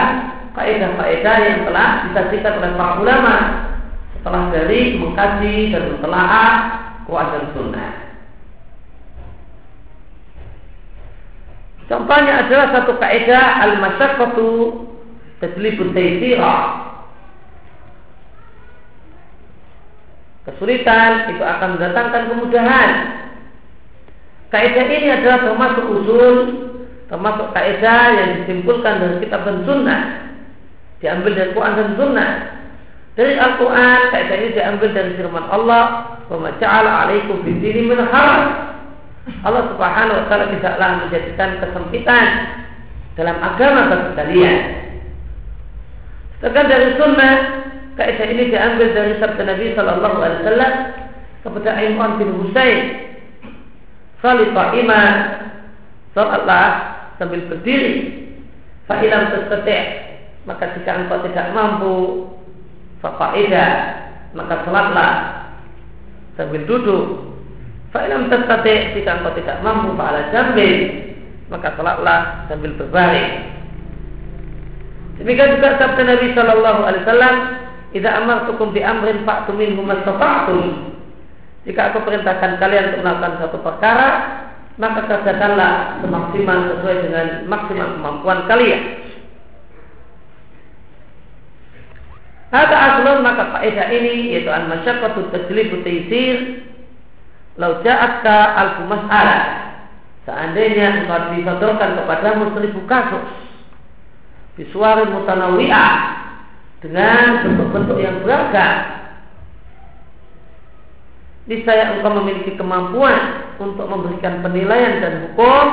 [SPEAKER 1] kaidah-kaidah yang telah disajikan oleh para ulama setelah dari mengkaji dan mentelaah Quran dan Sunnah. Contohnya adalah satu kaidah al-masyaqqatu tajlibut taysira Kesulitan itu akan mendatangkan kemudahan. Kaidah ini adalah termasuk usul, termasuk kaidah yang disimpulkan dari kitab dan sunnah. Diambil dari Quran dan sunnah. Dari Al-Quran, kaidah ini diambil dari firman Allah, "Wa ja'ala 'alaikum fid dini min Allah Subhanahu wa taala tidaklah menjadikan kesempitan dalam agama bagi kalian. Sedangkan dari sunnah Kaidah ini diambil dari sabda Nabi Shallallahu Alaihi Wasallam kepada Imran bin Husain. Salat iman, salatlah sambil berdiri. Fa'ilam tersetik, maka jika engkau tidak mampu, faqaidah, maka salatlah sambil duduk. Fa'ilam tersetik, jika engkau tidak mampu, fa'ala jambil, maka salatlah sambil berbaring. Demikian juga sabda Nabi Shallallahu Alaihi Wasallam Idza amartukum bi amrin minhu mastata'tum. Jika aku perintahkan kalian untuk melakukan satu perkara, maka kerjakanlah semaksimal sesuai dengan maksimal kemampuan kalian. Ada aslun maka faedah ini yaitu al masyaqqatu tajlibu taysir lau ja'atka al mas'alah seandainya engkau disodorkan kepadamu seribu kasus bisuarin mutanawi'ah dengan bentuk-bentuk yang beragam. Niscaya engkau memiliki kemampuan untuk memberikan penilaian dan hukum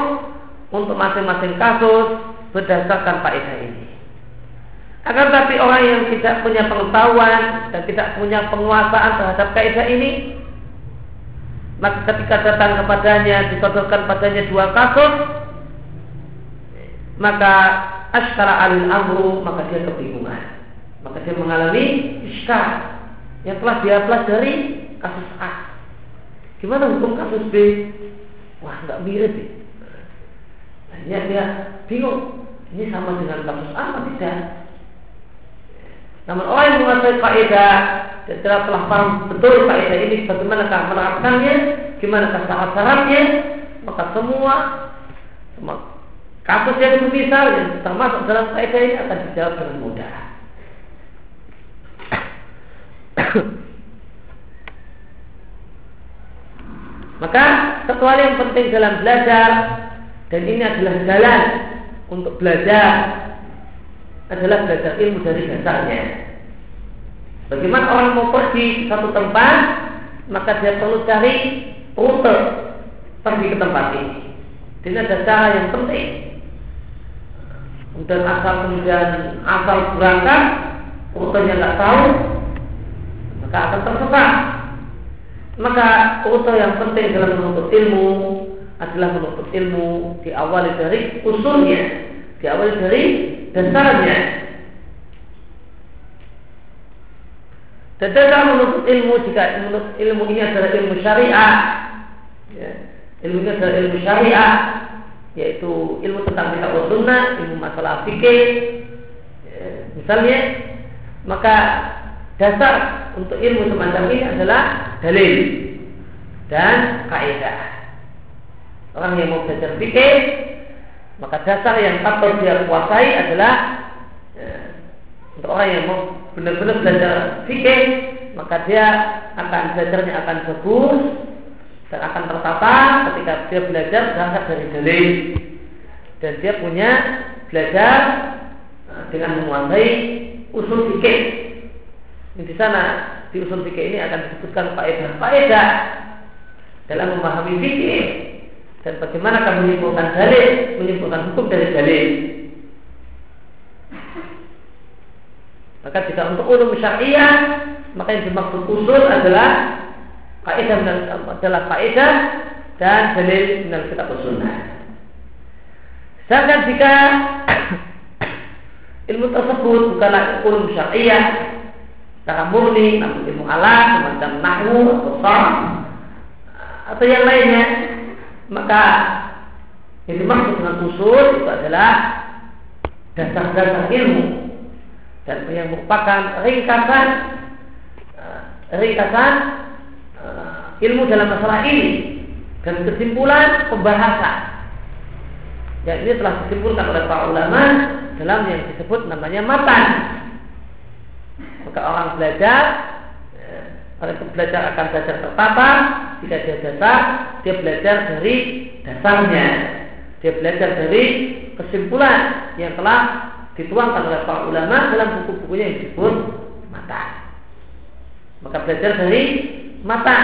[SPEAKER 1] untuk masing-masing kasus berdasarkan faedah ini. Akan tapi orang yang tidak punya pengetahuan dan tidak punya penguasaan terhadap kaidah ini, maka ketika datang kepadanya disodorkan padanya dua kasus, maka asyara alil amru maka dia kebingungan maka dia mengalami iskar yang telah dia pelajari kasus A. Gimana hukum kasus B? Wah, nggak mirip ya. Dia bingung. Ini sama dengan kasus A tidak? Namun orang yang menguasai kaidah dan telah telah paham betul kaidah ini bagaimana menerapkannya, gimana syarat-syaratnya, maka semua semua kasus yang semisal yang termasuk dalam kaidah ini akan dijawab dengan mudah. (coughs) Maka satu hal yang penting dalam belajar dan ini adalah jalan untuk belajar adalah belajar ilmu dari dasarnya. Bagaimana orang mau pergi ke satu tempat, maka dia perlu cari rute pergi ke tempat ini. Ini ada cara yang penting. Dan asal kemudian asal berangkat, rutenya nggak tahu, maka akan tersesat. Maka usaha yang penting dalam menuntut ilmu adalah menuntut ilmu diawali dari usulnya, diawali dari dasarnya. Dalam menuntut ilmu jika ilmu ini adalah ilmu syariah, ya, ilmu ini adalah ilmu syariah, yaitu ilmu tentang kitab sunnah, ilmu masalah fikih, ya, misalnya, maka dasar untuk ilmu semacam ini adalah dalil dan kaidah. Orang yang mau belajar fikih maka dasar yang patut dia kuasai adalah ya, untuk orang yang mau benar-benar belajar fikih maka dia akan belajarnya akan bagus dan akan tertata ketika dia belajar berangkat dari dalil. Dan dia punya belajar eh, dengan menguasai usul fikih. Di sana di usul fikih ini akan disebutkan faedah-faedah dalam memahami fikih dan bagaimana kamu menyimpulkan dalil, menyimpulkan hukum dari dalil. Maka jika untuk ulum syariah, maka yang dimaksud usul adalah kaidah adalah kaidah dan dalil dalam kitab sunnah. Sedangkan jika (coughs) ilmu tersebut bukanlah ulum syariah, secara murni, namun ilmu alat, semacam nahu atau sah atau yang lainnya, maka yang dimaksud dengan usul itu adalah dasar-dasar ilmu. Dan yang merupakan ringkasan eh, ringkasan eh, ilmu dalam masalah ini. Dan kesimpulan pembahasan. Yang ini telah disimpulkan oleh para ulama dalam yang disebut namanya matan. Maka orang belajar ya, orang itu belajar akan belajar tertata jika dia dasar dia belajar dari dasarnya. Dia belajar dari kesimpulan yang telah dituangkan oleh para ulama dalam buku-bukunya yang disebut mata. Maka belajar dari mata.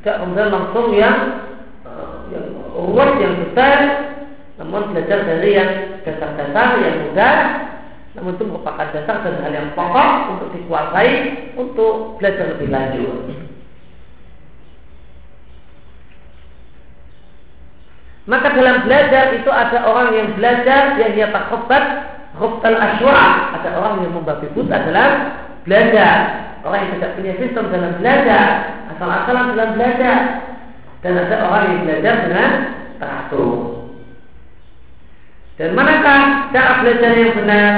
[SPEAKER 1] Tidak kemudian langsung yang uh, yang ruwet yang besar namun belajar dari yang dasar-dasar yang mudah namun itu merupakan dasar dan hal yang pokok untuk dikuasai untuk belajar lebih lanjut. Maka dalam belajar itu ada orang yang belajar yang dia takhobat Rubtal aswa Ada orang yang membabi buta dalam belajar Orang yang tidak punya sistem dalam belajar Asal-asalan dalam belajar. Dan ada orang yang belajar dengan teratur. Dan manakah cara belajar yang benar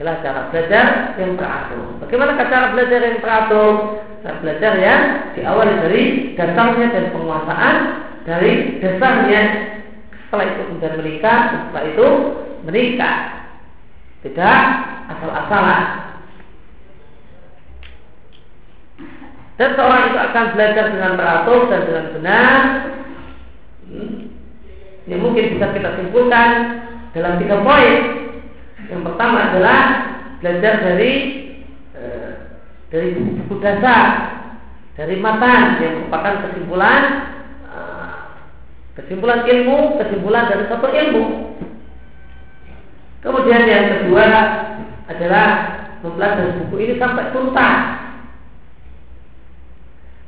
[SPEAKER 1] adalah cara belajar yang teratur. Bagaimana cara belajar yang teratur? Cara belajar yang diawali dari dasarnya dan penguasaan dari dasarnya setelah itu kemudian menikah, setelah itu menikah. Tidak asal-asalan. Dan seorang itu akan belajar dengan teratur dan dengan benar. Hmm. Ini mungkin bisa kita simpulkan dalam tiga poin yang pertama adalah belajar dari e, dari buku dasar, dari matan yang merupakan kesimpulan e, kesimpulan ilmu, kesimpulan dari satu ilmu. Kemudian yang kedua adalah mempelajari buku ini sampai tuntas.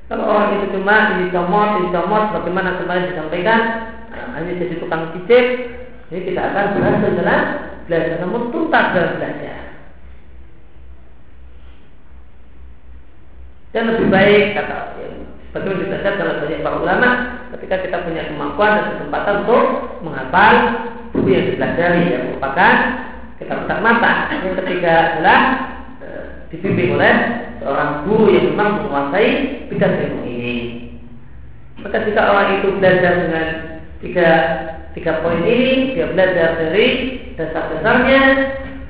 [SPEAKER 1] Kalau orang itu cuma dicomot, dicomot, bagaimana kemarin disampaikan, nah, hanya jadi tukang cicip, ini tidak akan berhasil dalam belajar. Namun tuntas dalam belajar. Dan lebih baik kata ya, bagaimana ditegaskan dalam banyak para ulama ketika kita punya kemampuan dan kesempatan untuk menghafal buku yang dipelajari yang merupakan kita tetap mata. Yang ketiga adalah e, dibimbing oleh seorang guru yang memang menguasai bidang ilmu ini. Maka jika orang itu belajar dengan tiga tiga poin ini dia belajar dari dasar-dasarnya,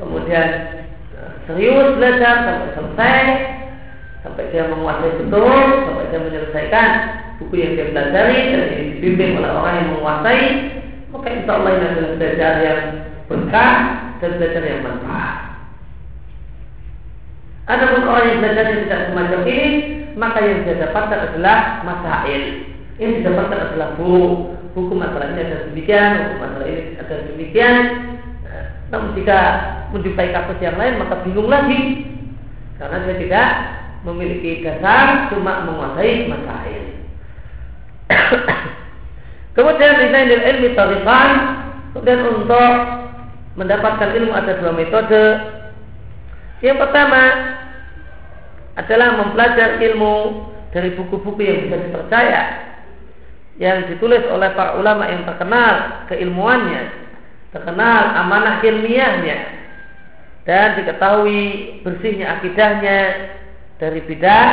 [SPEAKER 1] kemudian eh, serius belajar sampai selesai, sampai dia menguasai betul, sampai dia menyelesaikan buku yang dia pelajari dan ini dibimbing oleh orang yang menguasai, maka insya Allah ini adalah belajar yang berkah dan belajar yang manfaat. Adapun orang yang belajar yang tidak semacam ini, maka yang dia dapatkan adalah masail. Yang didapatkan adalah buku, hukum masalah ini ada demikian, hukum masalah ini ada demikian, namun jika menjumpai kasus yang lain maka bingung lagi karena dia tidak memiliki dasar cuma menguasai masail. (coughs) kemudian desain ilmi tarifan kemudian untuk mendapatkan ilmu ada dua metode. Yang pertama adalah mempelajari ilmu dari buku-buku yang bisa dipercaya yang ditulis oleh para ulama yang terkenal keilmuannya terkenal amanah ilmiahnya dan diketahui bersihnya akidahnya dari bidah,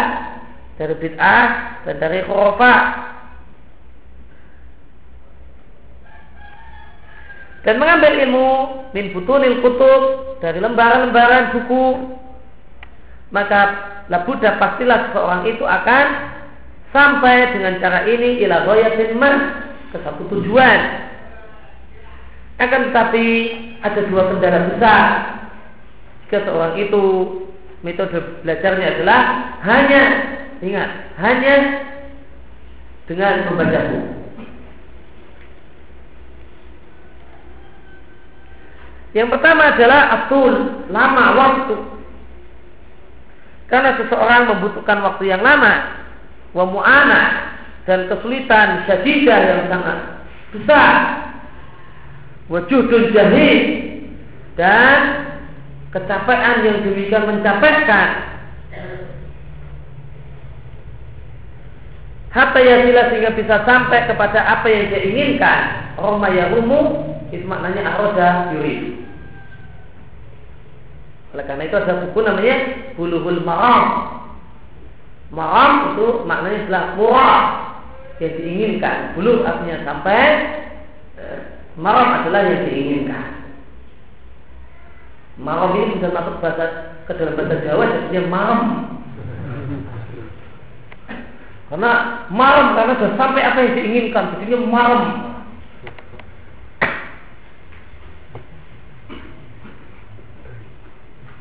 [SPEAKER 1] dari bid'ah dan dari khurafat. Dan mengambil ilmu min butunil kutub dari lembaran-lembaran buku maka labuda pastilah seseorang itu akan sampai dengan cara ini ila ghayatin man ke satu tujuan. Akan tetapi ada dua kendala besar jika seorang itu metode belajarnya adalah hanya ingat hanya dengan membaca buku. Yang pertama adalah atul lama waktu. Karena seseorang membutuhkan waktu yang lama wa mu'ana dan kesulitan syadidah yang sangat besar. Wa juhdul jahid dan kecapean yang demikian mencapekkan hatta yasila sehingga bisa sampai kepada apa yang dia inginkan. Roma yarumu itu maknanya aroda yuri. Oleh karena itu ada buku namanya Buluhul Maram Maram itu maknanya adalah murah yang diinginkan. Bulu artinya sampai eh, maram adalah yang diinginkan. Maram ini sudah masuk bahasa ke dalam bahasa Jawa jadinya maram. Karena malam karena sudah sampai apa yang diinginkan, jadinya malam.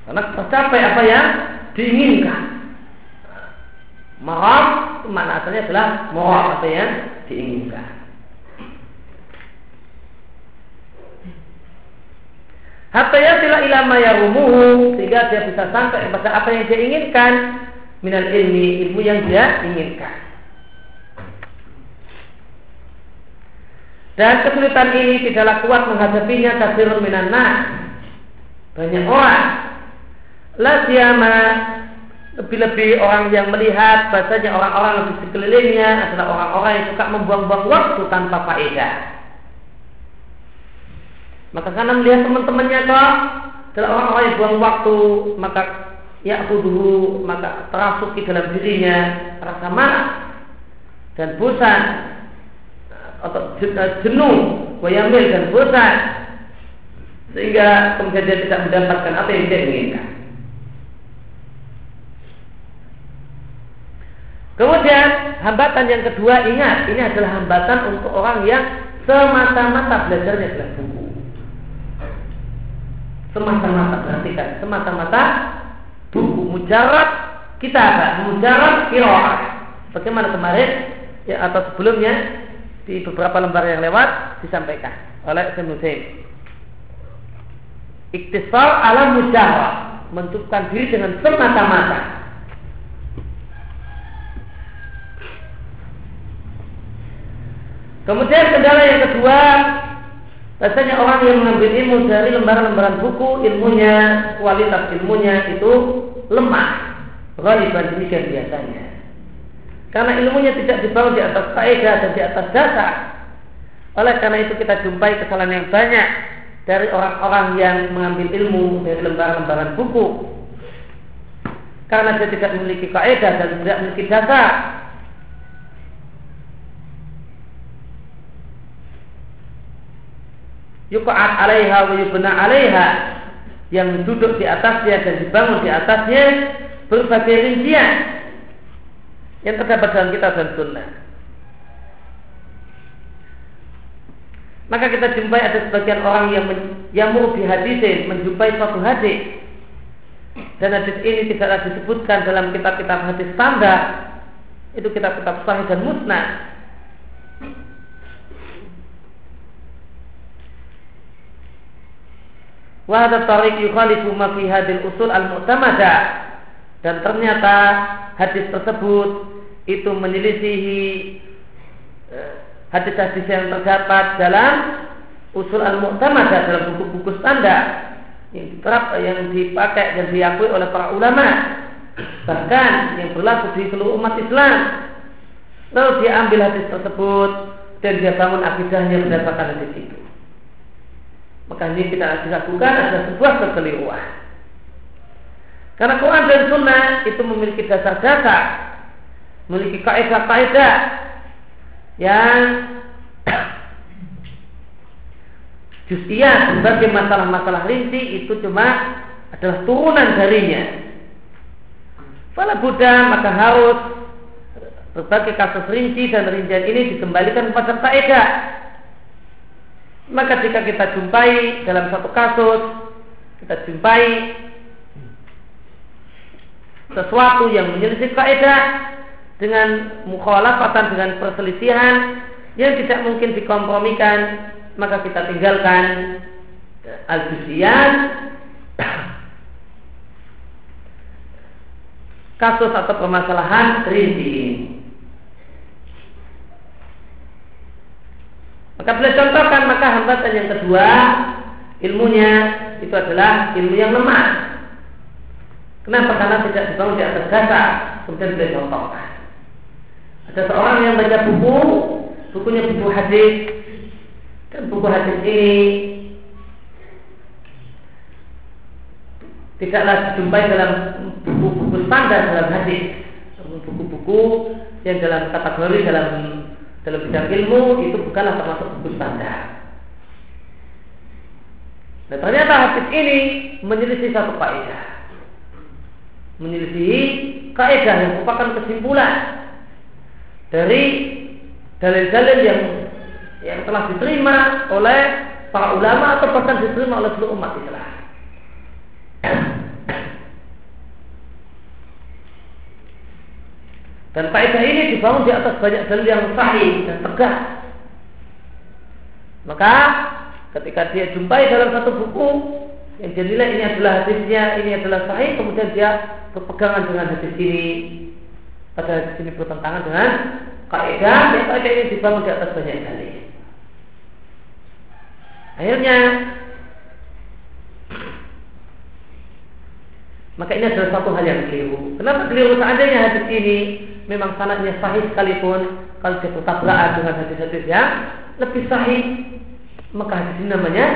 [SPEAKER 1] Karena tercapai apa yang diinginkan. Maram itu makna asalnya adalah maram apa yang diinginkan. Hatta yasila ilama yarumuhu sehingga dia bisa sampai kepada apa yang dia inginkan minal ilmi ilmu yang dia inginkan. Dan kesulitan ini tidaklah kuat menghadapinya kasirun minan nas. Banyak orang. La siyama lebih-lebih orang yang melihat bahasanya orang-orang di sekelilingnya adalah orang-orang yang suka membuang-buang waktu tanpa faedah. Maka karena melihat teman-temannya kok adalah orang-orang yang buang waktu, maka ya dulu maka terasuk di dalam dirinya rasa marah dan bosan atau jenuh, wayamil dan bosan sehingga kemudian dia tidak mendapatkan apa yang dia inginkan. Kemudian hambatan yang kedua ingat ini adalah hambatan untuk orang yang semata-mata belajarnya adalah buku. Semata-mata perhatikan, semata-mata buku mujarab kita? Mujarab kiroah. Bagaimana kemarin ya atau sebelumnya di beberapa lembar yang lewat disampaikan oleh Ibn Iktisar ala mujarab mencukupkan diri dengan semata-mata Kemudian kendala yang kedua, rasanya orang yang mengambil ilmu dari lembaran-lembaran buku, ilmunya, kualitas ilmunya itu lemah. Ghaliban demikian biasanya. Karena ilmunya tidak dibangun di atas kaidah dan di atas dasar. Oleh karena itu kita jumpai kesalahan yang banyak dari orang-orang yang mengambil ilmu dari lembaran-lembaran buku. Karena dia tidak memiliki kaidah dan tidak memiliki dasar, yukaat alaiha wa yubna alaiha. Yang duduk di atasnya dan dibangun di atasnya berbagai rincian yang terdapat dalam kitab dan sunnah. Maka kita jumpai ada sebagian orang yang men, yang di hadisin menjumpai suatu hadis. Dan hadis ini tidaklah disebutkan dalam kitab-kitab hadis standar. Itu kitab-kitab sahih dan musnah Wahada tarik yukhalifu ma fi hadil usul al-mu'tamada. Dan ternyata hadis tersebut itu menyelisihi eh, hadis-hadis yang terdapat dalam usul al-mu'tamada dalam buku-buku standar yang diterap yang dipakai dan diakui oleh para ulama bahkan yang berlaku di seluruh umat Islam. Lalu dia ambil hadis tersebut dan dia bangun akidahnya berdasarkan hadis itu maka ini kita dilakukan adalah sebuah kekeliruan. Karena Quran dan Sunnah itu memiliki dasar-dasar, memiliki kaidah-kaidah yang (coughs) Justiah sebagai masalah-masalah rinci itu cuma adalah turunan darinya. Fala Buddha maka harus berbagai kasus rinci dan rincian ini dikembalikan kepada kaidah. Maka jika kita jumpai dalam satu kasus, kita jumpai sesuatu yang menyelisih kaidah dengan mukhalafatan dengan perselisihan yang tidak mungkin dikompromikan maka kita tinggalkan al-juziyat kasus atau permasalahan rinci. Maka boleh contohkan maka hambatan yang kedua ilmunya itu adalah ilmu yang lemah. Kenapa? Karena tidak dibangun di atas dasar. Kemudian boleh contohkan. Ada seorang yang baca buku, bukunya buku hadis, dan buku hadis ini tidaklah dijumpai dalam buku-buku standar dalam hadis buku-buku yang dalam kategori dalam dalam bidang ilmu itu bukanlah termasuk buku standar. Nah ternyata hadis ini menyelisih satu kaidah, menyelisih kaidah yang merupakan kesimpulan dari dalil-dalil yang yang telah diterima oleh para ulama atau bahkan diterima oleh seluruh umat Islam. Dan kaidah ini dibangun di atas banyak dalil yang sahih dan tegak. Maka ketika dia jumpai dalam satu buku yang dia nilai ini adalah hadisnya, ini adalah sahih, kemudian dia berpegangan dengan hadis ini. Pada hadis ini bertentangan dengan kaidah, yang kaidah ini dibangun di atas banyak dalil. Akhirnya maka ini adalah satu hal yang keliru. Kenapa keliru? Seandainya hadis ini memang sanadnya sahih sekalipun kalau dia bertabrakan dengan hadis-hadis yang lebih sahih, maka hadis ini namanya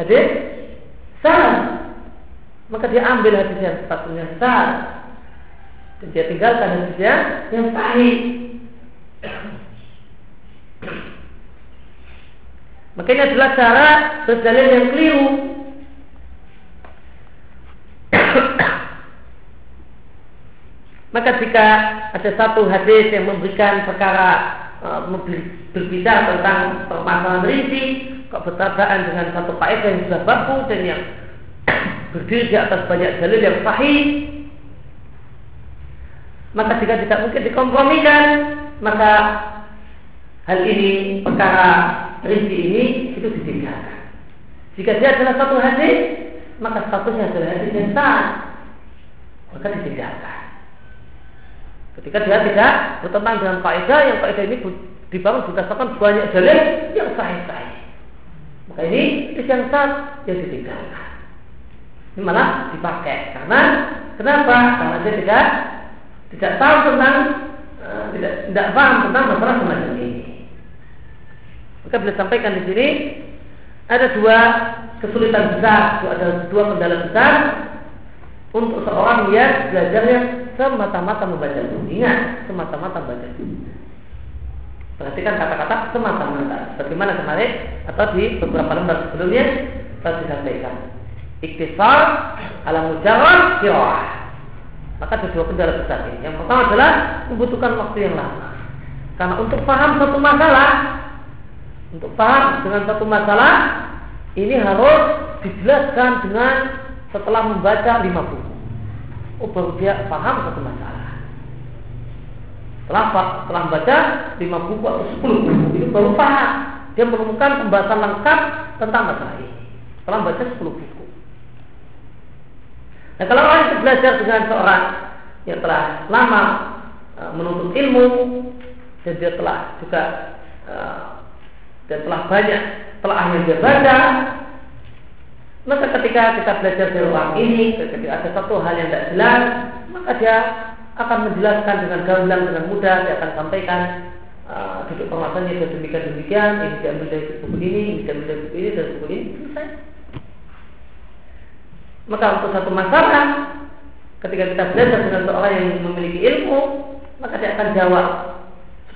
[SPEAKER 1] hadis sah. Maka dia ambil hadis yang sepatutnya sah dan dia tinggalkan hadis yang, sahih. Maka ini adalah cara berdalil yang keliru. Maka jika ada satu hadis yang memberikan perkara uh, berbicara tentang permasalahan rinci, kok bertabrakan dengan satu faedah yang sudah baku dan yang (coughs) berdiri di atas banyak dalil yang sahih, maka jika tidak mungkin dikompromikan, maka hal ini perkara rinci ini itu ditinggalkan. Jika dia adalah satu hadis, maka statusnya adalah hadis yang sah, maka ditinggalkan. Ketika dia tidak bertentangan dengan kaidah yang kaidah ini dibangun berdasarkan banyak dalil yang sahih-sahih. Maka ini hadis yang sah yang ditinggalkan. Ini malah dipakai karena kenapa? Karena dia tidak tidak tahu tentang uh, tidak tidak paham tentang masalah semacam ini. Maka beliau sampaikan di sini ada dua kesulitan besar, ada dua kendala besar untuk seorang yang belajarnya semata-mata membaca buku. Ingat, semata-mata membaca buku. Perhatikan kata-kata semata-mata. Bagaimana kemarin atau di beberapa lembar sebelumnya telah disampaikan. Iktisar ala mujarrad kirah. Maka ada dua kendala besar ini. Yang pertama adalah membutuhkan waktu yang lama. Karena untuk paham satu masalah untuk paham dengan satu masalah ini harus dijelaskan dengan setelah membaca lima buku. Oh baru dia paham satu masalah. Setelah, setelah membaca lima buku atau sepuluh buku itu baru paham. Dia menemukan pembahasan lengkap tentang masalah ini. Setelah membaca sepuluh buku. Nah kalau orang itu belajar dengan seorang yang telah lama uh, menuntut ilmu dan dia telah juga uh, dan telah banyak telah yang dia baca maka ketika kita belajar dari orang ini ketika ada satu hal yang tidak jelas maka dia akan menjelaskan dengan gamblang dengan mudah dia akan sampaikan uh, duduk permasalahannya dan demikian demikian ini diambil dari buku ini ini diambil dari buku ini dari buku ini selesai Maka untuk satu masalah ketika kita belajar dengan seorang yang memiliki ilmu, maka dia akan jawab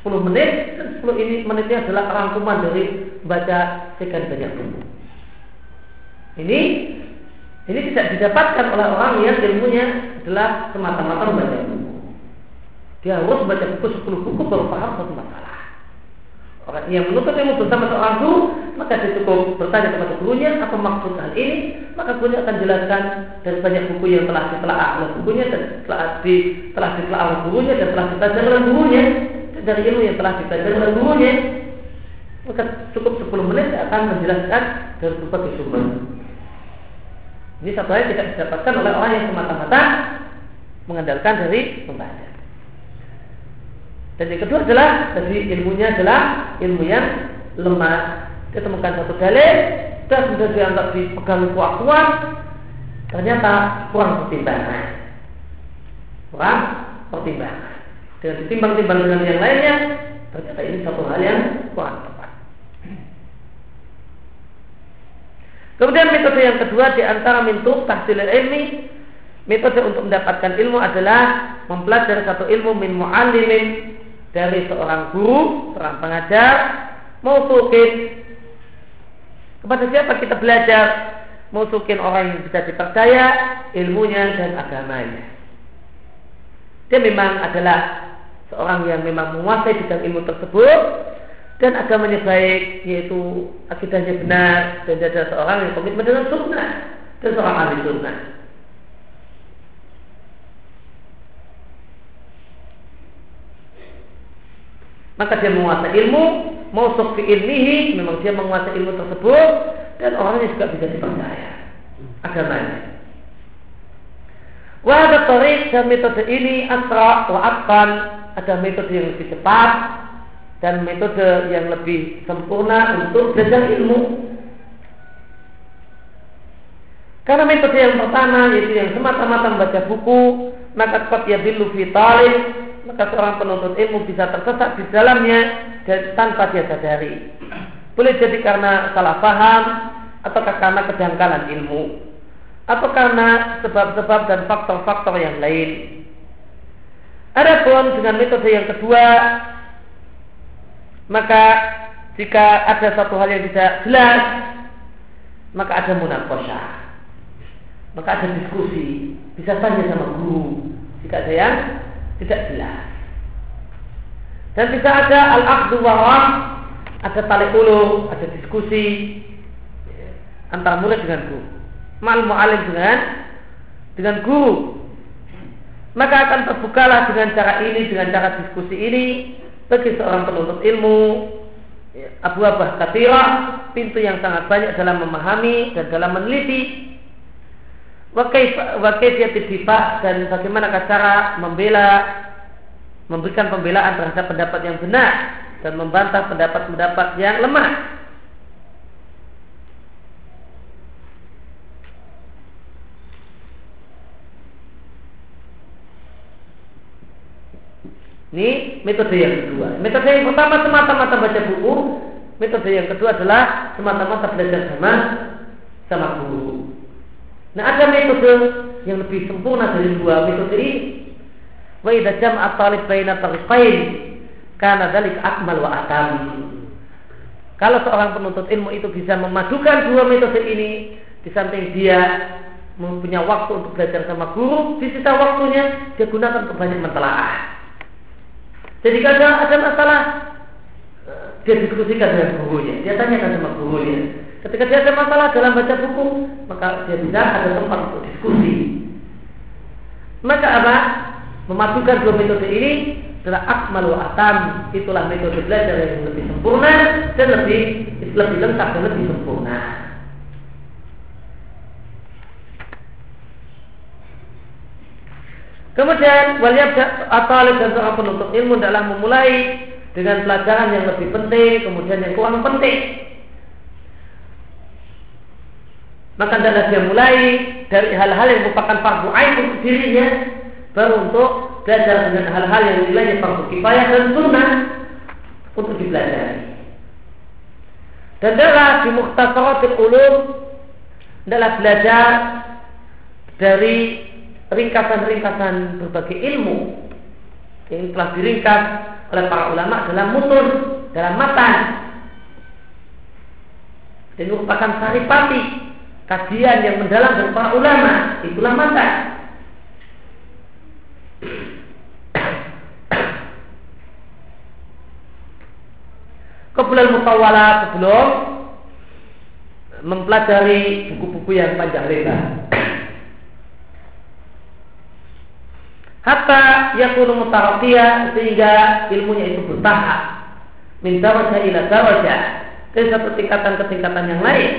[SPEAKER 1] 10 menit dan 10 ini menitnya adalah rangkuman dari baca sekian banyak buku. Ini ini tidak didapatkan oleh orang yang ilmunya adalah semata-mata membaca buku. Dia harus baca buku 10 buku baru paham satu masalah. Orang yang menuntut ilmu bersama seorang guru, maka dia cukup bertanya kepada gurunya apa maksud hal ini, maka gurunya akan jelaskan dari banyak buku yang telah ditelaah oleh gurunya dan telah di telah ditelaah oleh gurunya dan telah dipelajari oleh gurunya dan dari ilmu yang telah dipelajari oleh gurunya maka cukup 10 menit akan menjelaskan dari berbagai sumber. Ini satu hal yang tidak didapatkan oleh orang yang semata-mata mengandalkan dari pembaca. Dan yang kedua adalah tadi ilmunya adalah ilmu yang lemah. Dia temukan satu dalil dan sudah dianggap dipegang kuat-kuat, ternyata kurang pertimbangan. Kurang pertimbangan. Dengan ditimbang-timbang dengan yang lainnya, ternyata ini satu hal yang kurang tepat. Kemudian metode yang kedua di antara mintuk tahsil ilmi, metode untuk mendapatkan ilmu adalah mempelajari satu ilmu min mu'allimin dari seorang guru, seorang pengajar, mau sukin kepada siapa kita belajar mau sukin orang yang bisa dipercaya ilmunya dan agamanya. Dia memang adalah seorang yang memang menguasai bidang ilmu tersebut dan agamanya baik yaitu akidahnya benar dan dia seorang yang komitmen dengan sunnah dan seorang ahli sunnah. maka dia menguasai ilmu mau fi ilmihi memang dia menguasai ilmu tersebut dan orangnya juga bisa dipercaya agamanya wa ada tarik dan metode ini asra wa ada metode yang lebih cepat dan metode yang lebih sempurna untuk belajar ilmu karena metode yang pertama yaitu yang semata-mata membaca buku maka kot ya fi maka seorang penuntut ilmu bisa tersesat di dalamnya dan tanpa dia sadari. Boleh jadi karena salah paham atau karena kedangkalan ilmu atau karena sebab-sebab dan faktor-faktor yang lain. Adapun dengan metode yang kedua, maka jika ada satu hal yang tidak jelas, maka ada munakosha, maka ada diskusi, bisa tanya sama guru. Jika ada yang tidak jelas. Dan bisa ada al-aqdu ada tali ulu, ada diskusi antara murid dengan guru. Mal mu'alim dengan dengan guru. Maka akan terbukalah dengan cara ini, dengan cara diskusi ini bagi seorang penuntut ilmu Abu Abah Katira pintu yang sangat banyak dalam memahami dan dalam meneliti Wakaifiyat difak dan bagaimana cara membela memberikan pembelaan terhadap pendapat yang benar dan membantah pendapat-pendapat yang lemah. Ini metode yang kedua. Metode yang pertama semata-mata baca buku. Metode yang kedua adalah semata-mata belajar sama sama guru. Nah ada metode yang lebih sempurna dari dua metode ini. Wa idza jam'a talib baina tariqain kana dzalik akmal wa atam. Kalau seorang penuntut ilmu itu bisa memadukan dua metode ini di samping dia mempunyai waktu untuk belajar sama guru, di sisa waktunya dia gunakan untuk banyak mentelaah. Jadi kadang ada masalah eh, dia diskusikan dengan gurunya, dia tanyakan sama gurunya. Ketika dia ada masalah dalam baca buku, maka dia bisa ada tempat untuk diskusi. Maka apa? Memadukan dua metode ini adalah akmal wa atam. Itulah metode belajar yang lebih sempurna dan lebih lebih lengkap dan lebih sempurna. Kemudian waliab atau dan seorang penuntut ilmu adalah memulai dengan pelajaran yang lebih penting, kemudian yang kurang penting. maka adalah dia mulai dari hal-hal yang merupakan fardu ain untuk dirinya baru untuk belajar dengan hal-hal yang nilainya fardu kifayah dan sunnah untuk dipelajari. Dan adalah di muhtasaratul ulum adalah belajar dari ringkasan-ringkasan berbagai ilmu yang telah diringkas oleh para ulama dalam mutun, dalam matan. Dan merupakan saripati kajian yang mendalam dari para ulama, itulah matan. Kebulan mutawala sebelum mempelajari buku-buku yang panjang lebar. Hatta yakunu mutaraqiya sehingga ilmunya itu bertahap min daraja ila daraja. Dari satu tingkatan ke tingkatan yang lain.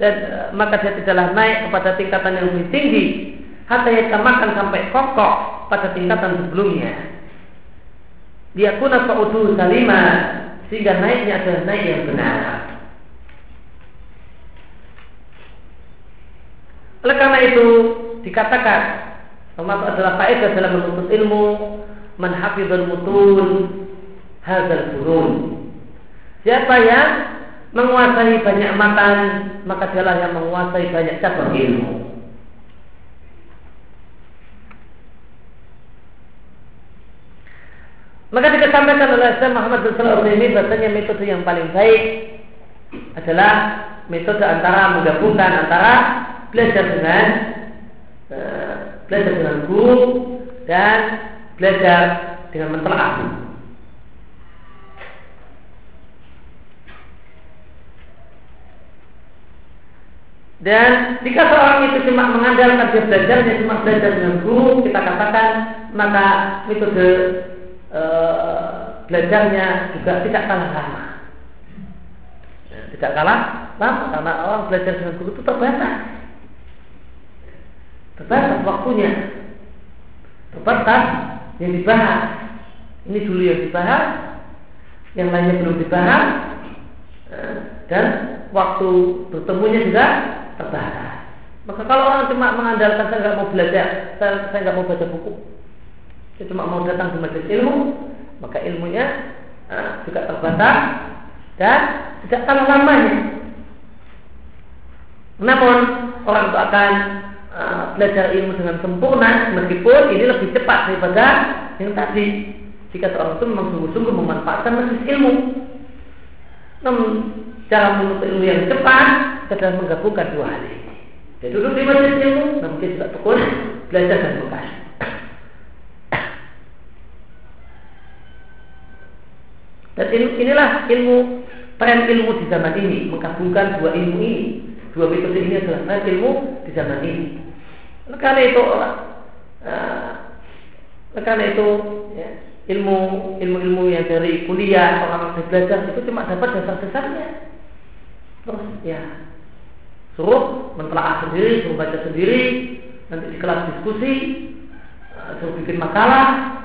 [SPEAKER 1] Dan e, maka dia tidaklah naik kepada tingkatan yang lebih tinggi. Hatta yatamakan sampai kokoh pada tingkatan sebelumnya. Dia kuna fa'udu salima sehingga naiknya adalah naik yang benar. Oleh karena itu dikatakan termasuk adalah faedah dalam menuntut ilmu man hafizul mutun hadzal furun. Siapa yang menguasai banyak matan maka dialah yang menguasai banyak cabang ilmu. Maka disampaikan oleh Syekh Muhammad bin ini bahasanya metode yang paling baik adalah metode antara menggabungkan antara belajar dengan eh, belajar dengan guru dan belajar dengan mentelaah. Dan jika seorang itu cuma mengandalkan dia belajar, dia cuma belajar dengan guru, kita katakan maka metode e, belajarnya juga tidak kalah lama. Tidak kalah lama karena orang belajar dengan guru itu terbatas. Terbatas waktunya. Terbatas yang dibahas. Ini dulu yang dibahas, yang lainnya belum dibahas, eh, dan waktu bertemunya juga terbatas. Maka kalau orang cuma mengandalkan saya nggak mau belajar, saya, nggak mau baca buku, saya cuma mau datang ke majelis ilmu, maka ilmunya uh, juga terbatas dan tidak kalah lamanya. Namun orang itu akan uh, belajar ilmu dengan sempurna meskipun ini lebih cepat daripada yang tadi. Jika seorang itu memang sungguh-sungguh memanfaatkan majelis ilmu. Namun cara menuntut ilmu yang cepat adalah menggabungkan dua hal ini. Dia duduk di ilmu namun dia juga tekun belajar dan bekas. Dan inilah ilmu tren ilmu di zaman ini menggabungkan dua ilmu ini Dua metode ini adalah tren ilmu di zaman ini. Karena itu, oleh karena itu ya, ilmu ilmu-ilmu yang dari kuliah orang yang belajar itu cuma dapat dasar-dasarnya. Terus ya suruh mentelaah sendiri, suruh baca sendiri, nanti di kelas diskusi, uh, suruh bikin makalah.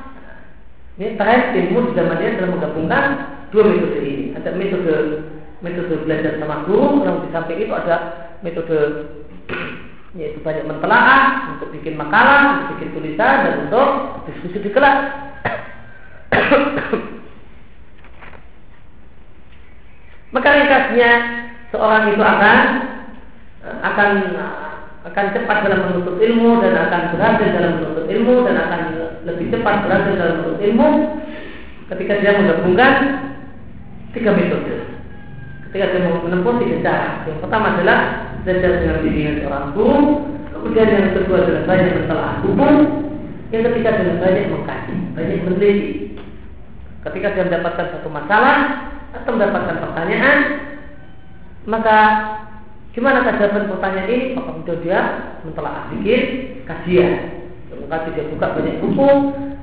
[SPEAKER 1] Ini tren ilmu di zaman ini adalah menggabungkan dua metode ini. Ada metode metode belajar sama guru yang di samping itu ada metode (clears throat) yaitu banyak mentelaah untuk bikin makalah, untuk bikin tulisan dan untuk diskusi di kelas. (clears throat) Maka ringkasnya seorang itu akan akan akan cepat dalam menuntut ilmu dan akan berhasil dalam menuntut ilmu dan akan lebih cepat berhasil dalam menuntut ilmu ketika dia menggabungkan tiga metode ketika dia mau menempuh tiga cara. Yang pertama adalah belajar dengan bimbingan seorang guru, kemudian yang kedua adalah banyak mentelah hukum, yang ketiga adalah banyak mengkaji, banyak meneliti. Ketika dia mendapatkan satu masalah atau mendapatkan pertanyaan, maka gimana jawaban pertanyaan ini? Maka kemudian dia mentelah bikin kajian. Mengkaji dia buka banyak buku,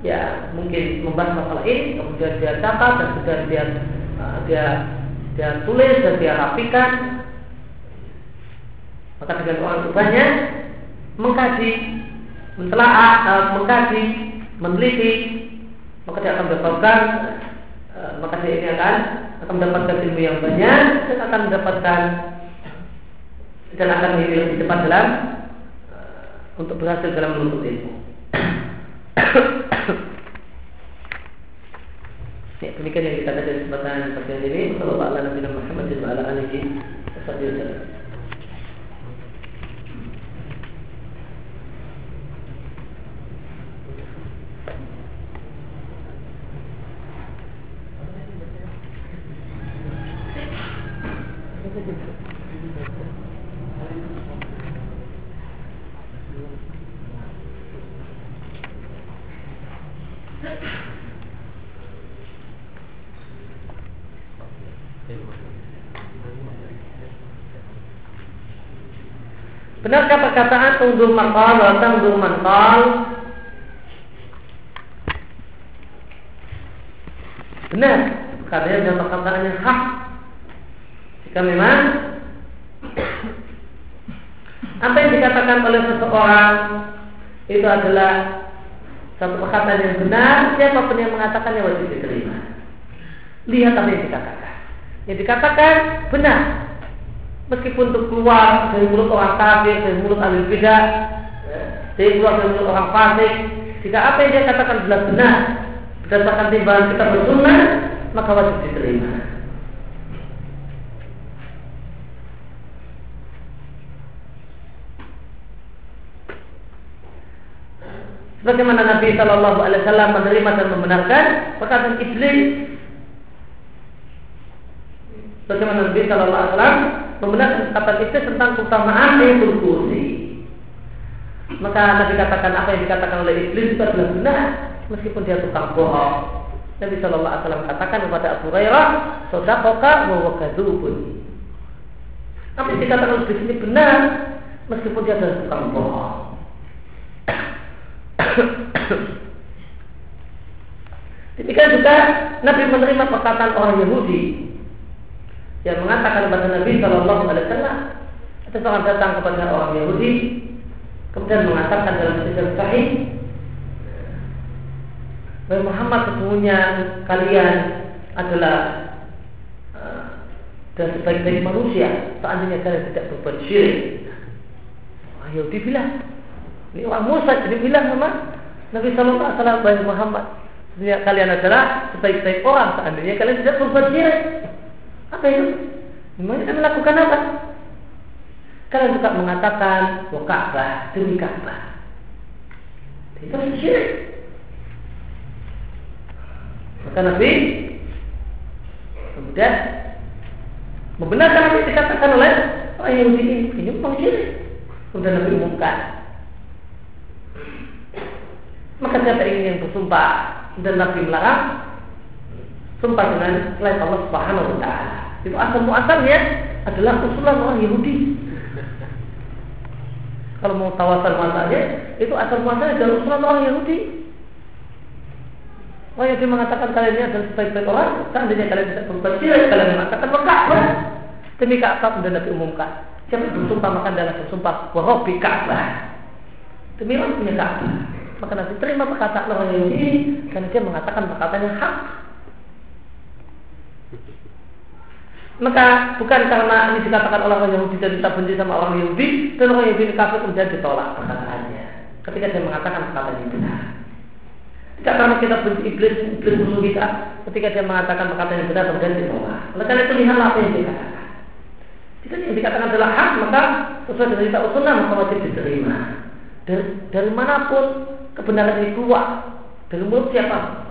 [SPEAKER 1] ya mungkin membahas masalah ini, kemudian dia catat dan kemudian dia uh, dia dia tulis dan dia rapikan maka dengan orang banyak mengkaji mentelaah uh, mengkaji meneliti maka dia akan mendapatkan uh, maka dia ini akan akan mendapatkan ilmu yang banyak dan akan mendapatkan dan akan menjadi lebih cepat dalam uh, untuk berhasil dalam menuntut ilmu. Ya, demikian yang kita dari kesempatan bagian ini. Sallallahu alaihi wa ala alihi wasallam. Benarkah perkataan undur makal atau undur makal? Benar, karena ada perkataan yang hak. Jika memang apa yang dikatakan oleh seseorang itu adalah satu perkataan yang benar, siapa pun yang mengatakannya wajib diterima. Lihat apa yang dikatakan. Yang dikatakan benar, meskipun itu keluar dari mulut orang kafir, dari mulut ahli bidah, dari keluar dari mulut orang fasik, jika apa yang dia katakan adalah benar berdasarkan timbangan kita bersunnah, maka wajib diterima. Bagaimana Nabi Shallallahu Alaihi Wasallam menerima dan membenarkan perkataan iblis. Bagaimana Nabi Shallallahu Alaihi Wasallam membenarkan kata itu tentang keutamaan yang kursi. Maka Nabi katakan apa yang dikatakan oleh iblis itu adalah benar meskipun dia tukang bohong. Nabi Shallallahu Alaihi Wasallam katakan kepada Abu Hurairah, "Sodakoka wa kadubun." Apa yang dikatakan iblis ini benar meskipun dia adalah tukang bohong. Ketika juga Nabi menerima perkataan orang Yahudi yang mengatakan kepada Nabi Shallallahu Alaihi Wasallam ada seorang datang kepada orang Yahudi kemudian mengatakan dalam yang sahih bahwa Muhammad sesungguhnya kalian adalah uh, dan sebaik-baik manusia seandainya kalian tidak berbuat syirik. Orang Yahudi bilang ini orang Musa ini bilang sama Nabi Shallallahu Alaihi Wasallam Muhammad sebenarnya kalian adalah sebaik-baik orang seandainya kalian tidak berbuat syirik. Apa itu? Mereka melakukan apa? Kalian suka mengatakan wa Ka'bah demi Ka'bah. Itu syirik. Maka Nabi kemudian membenarkan apa yang dikatakan oleh orang Yahudi ini. Ini memang syirik. Kemudian Nabi umumkan. Maka siapa ingin yang bersumpah dan Nabi melarang sumpah dengan selain Allah Subhanahu wa taala. Itu asal muasalnya adalah usulan orang Yahudi. Kalau mau tawasan muasalnya, itu asal muasalnya adalah usulan orang Yahudi. Orang Yahudi mengatakan kalian ini adalah sebaik-baik orang, seandainya kalian tidak berbuat syirik, kalian mengatakan Ka'bah. Demi Ka'bah kemudian Nabi umumkan. Siapa bersumpah maka adalah bersumpah warobi Ka'bah. Demi orang punya Ka'bah. Maka nanti terima perkataan orang Yahudi karena dia mengatakan perkataan yang hak Maka bukan karena ini dikatakan oleh orang Yahudi dan kita benci sama orang Yahudi dan orang Yahudi kafir kemudian ditolak perkataannya. Ketika dia mengatakan perkataan ini benar. Tidak karena kita benci iblis, iblis musuh kita. Ketika dia mengatakan perkataan yang benar kemudian ditolak. Oleh karena itu lihatlah apa yang dikatakan. Jika yang dikatakan adalah hak maka sesuai dengan kita usulan maka wajib diterima. Dari, dari mana pun kebenaran ini keluar dari mulut siapa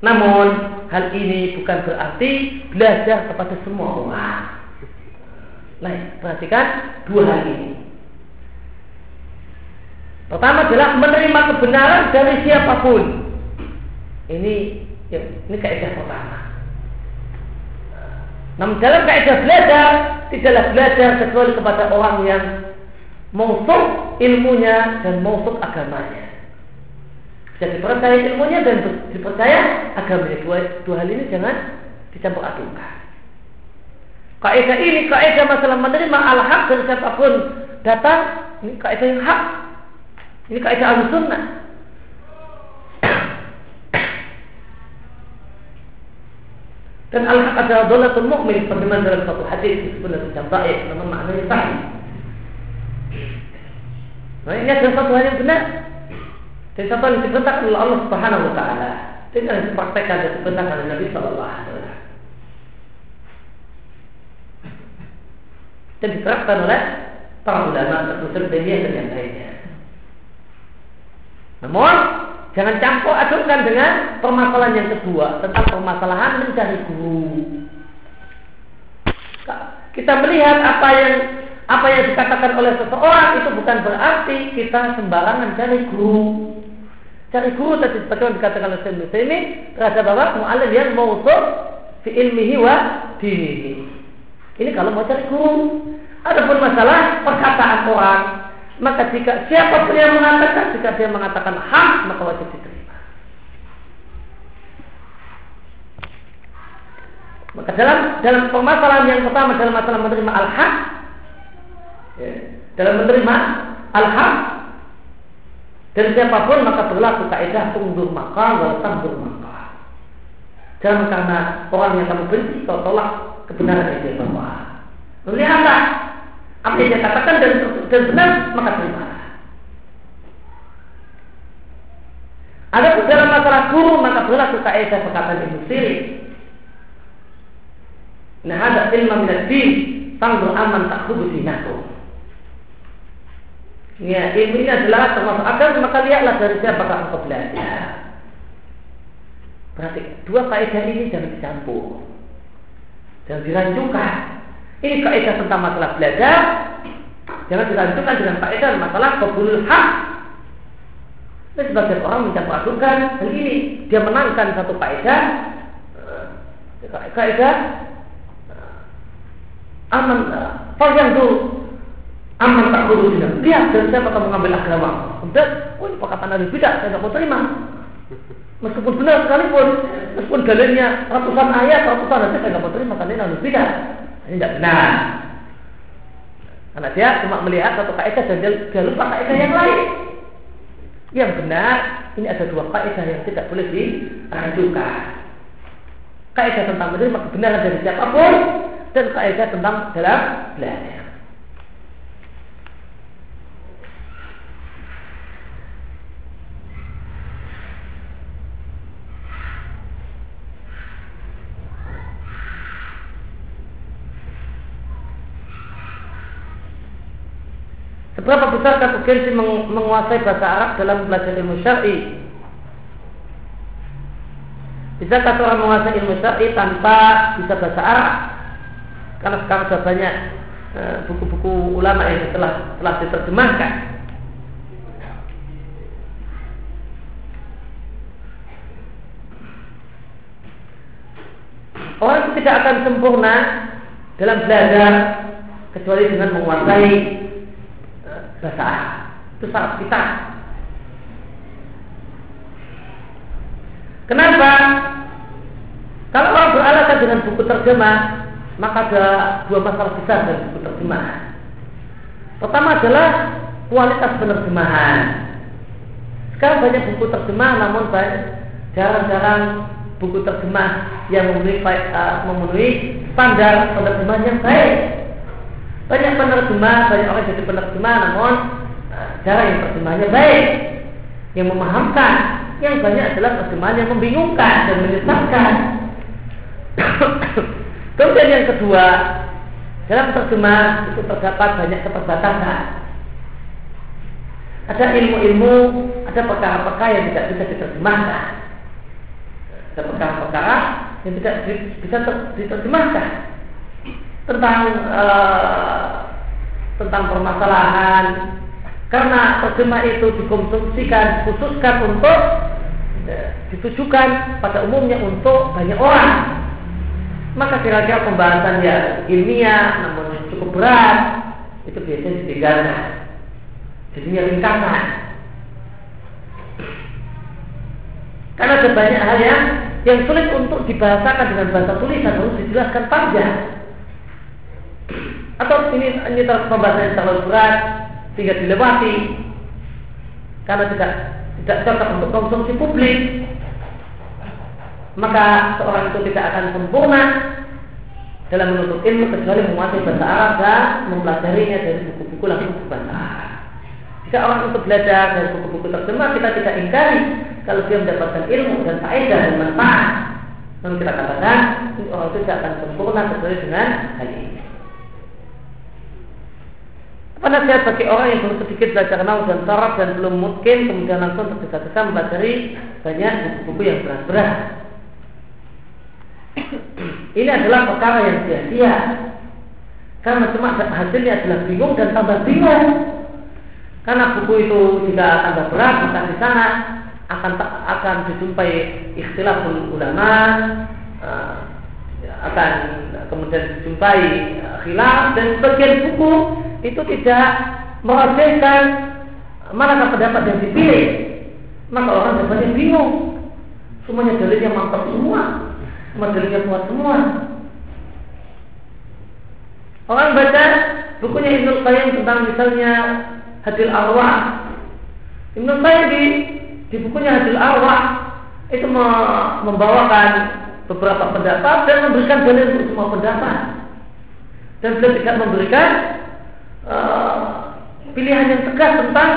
[SPEAKER 1] Namun hal ini bukan berarti belajar kepada semua orang. Nah, perhatikan dua hal ini. Pertama adalah menerima kebenaran dari siapa pun. Ini ya, ini kaidah pertama. Namun dalam kaidah belajar tidaklah belajar kecuali kepada orang yang mausuk ilmunya dan mausuk agamanya. Jadi dipercaya ilmunya dan dipercaya agamanya. Dua, dua hal ini jangan dicampur adukkan. Kaidah ini kaidah masalah menerima al-haq dari siapa pun datang ini kaidah yang hak. Ini kaidah al-sunnah. Dan al-haq adalah dolatul mu'min Bagaimana dalam satu hadis disebut dalam baik namun maknanya sahih. Nah ini adalah satu hal yang benar satu yang diperintahkan oleh Allah Subhanahu wa taala. Dan yang dipraktekkan dan diperintahkan oleh Nabi sallallahu alaihi wasallam. Dan diterapkan oleh para ulama termasuk dunia dan yang lainnya. Namun jangan campur adukkan dengan permasalahan yang kedua tentang permasalahan mencari guru. Kita melihat apa yang apa yang dikatakan oleh seseorang itu bukan berarti kita sembarangan cari guru. Cari guru tadi bagaimana dikatakan oleh ini terhadap apa? Mu'alim yang mausuf fi ilmihi wa dinihi. Ini kalau mau cari guru. Adapun masalah perkataan orang, maka jika siapa pun yang mengatakan, jika dia mengatakan hak, maka wajib diterima. Maka dalam dalam permasalahan yang pertama dalam masalah menerima al-haq, ya, dalam menerima al-haq dan siapa pun maka berlaku kaidah tunggu maka wal tambur maka. Jangan karena orang yang kamu benci kau tolak kebenaran yang dia bawa. Lalu apa? Yang dia katakan dan, dan benar maka terima. Ada dalam masalah guru maka berlaku kaidah perkataan Ibnu Sirin. Nah ada ilmu minat din tanggung aman tak kudu dinakum. Ya, ilmu ini adalah termasuk agama maka lihatlah dari siapa engkau belajar. Berarti dua kaidah ini jangan dicampur. Jangan dirancungkan. Ini kaidah tentang masalah belajar. Jangan dilanjutkan dengan kaidah masalah kebulul hak. Ini sebagian orang mencampur adukan hal ini. Dia menangkan satu kaidah. Eh, kaidah eh, aman uh, yang dulu aman tak dulu Lihat dari siapa kamu mengambil agama. Kemudian, oh ini perkataan dari bidah, saya tidak mau terima. Meskipun benar sekalipun, meskipun dalilnya ratusan ayat, ratusan hadis, saya tidak mau terima karena ini bidah. Ini tidak benar. Karena dia cuma melihat satu kaidah dan dia, dia lupa kaidah yang lain. Yang benar, ini ada dua kaidah yang tidak boleh diajukan. Kaidah tentang menerima kebenaran dari siapa pun dan kaidah tentang dalam belajar. Besar urgensi menguasai bahasa Arab dalam belajar ilmu syar'i? Bisa orang menguasai ilmu syar'i tanpa bisa bahasa Arab? Karena sekarang sudah banyak eh, buku-buku ulama yang telah telah diterjemahkan. Orang itu tidak akan sempurna dalam belajar kecuali dengan menguasai Arab. Itu syarat kita. Kenapa? Kalau orang beralasan dengan buku terjemah, maka ada dua masalah besar dari buku terjemah. Pertama adalah kualitas penerjemahan. Sekarang banyak buku terjemah, namun jarang-jarang buku terjemah yang memenuhi, uh, memenuhi standar penerjemahan yang baik. Banyak penerjemah, banyak orang jadi penerjemah, namun uh, cara yang terjemahnya baik, yang memahamkan. Yang banyak adalah terjemahan yang membingungkan dan menyesatkan. (coughs) Kemudian yang kedua, dalam terjemah itu terdapat banyak keterbatasan. Ada ilmu-ilmu, ada perkara-perkara yang tidak bisa diterjemahkan. Ada perkara-perkara yang tidak bisa diterjemahkan tentang uh, tentang permasalahan. Karena terjemah itu dikonsumsikan khususkan untuk uh, ditujukan pada umumnya untuk banyak orang. Maka kira-kira pembahasan yang ilmiah namun cukup berat itu biasanya ditinggalkan. Jadinya ringkasan karena ada banyak hal yang yang sulit untuk dibahasakan dengan bahasa tulisan harus dijelaskan panjang atau ini ini pembahasan yang terlalu berat sehingga dilewati karena tidak tidak cocok untuk konsumsi publik maka seorang itu tidak akan sempurna dalam menuntut ilmu kecuali menguasai bahasa Arab dan mempelajarinya dari buku-buku langsung bahasa Arab. Jika orang untuk belajar dari buku-buku terjemah kita tidak ingkari kalau dia mendapatkan ilmu dan faedah dan manfaat. Namun kita katakan orang itu tidak akan sempurna kecuali dengan hal ini. Apa nasihat bagi orang yang belum sedikit belajar nahu dan saraf dan belum mungkin kemudian langsung tergesa-gesa mempelajari banyak buku-buku yang berat-berat. (clears throat) Ini adalah perkara yang sia-sia. Karena cuma hasilnya adalah bingung dan tambah bingung. Karena buku itu jika tambah berat maka di sana akan akan dijumpai ikhtilaful ulama uh, akan kemudian dijumpai uh, khilaf dan sebagian buku itu tidak merajaikan manakah pendapat yang dipilih. Maka orang dapat bingung. Semuanya dalilnya mantap semua. Semua dalilnya kuat semua. Orang baca bukunya Ibnu Qayyim tentang misalnya hadil arwah Ibnu Qayyim di, di bukunya hadil arwah itu membawakan beberapa pendapat dan memberikan dalil untuk semua pendapat. Dan beliau tidak memberikan uh, pilihan yang tegas tentang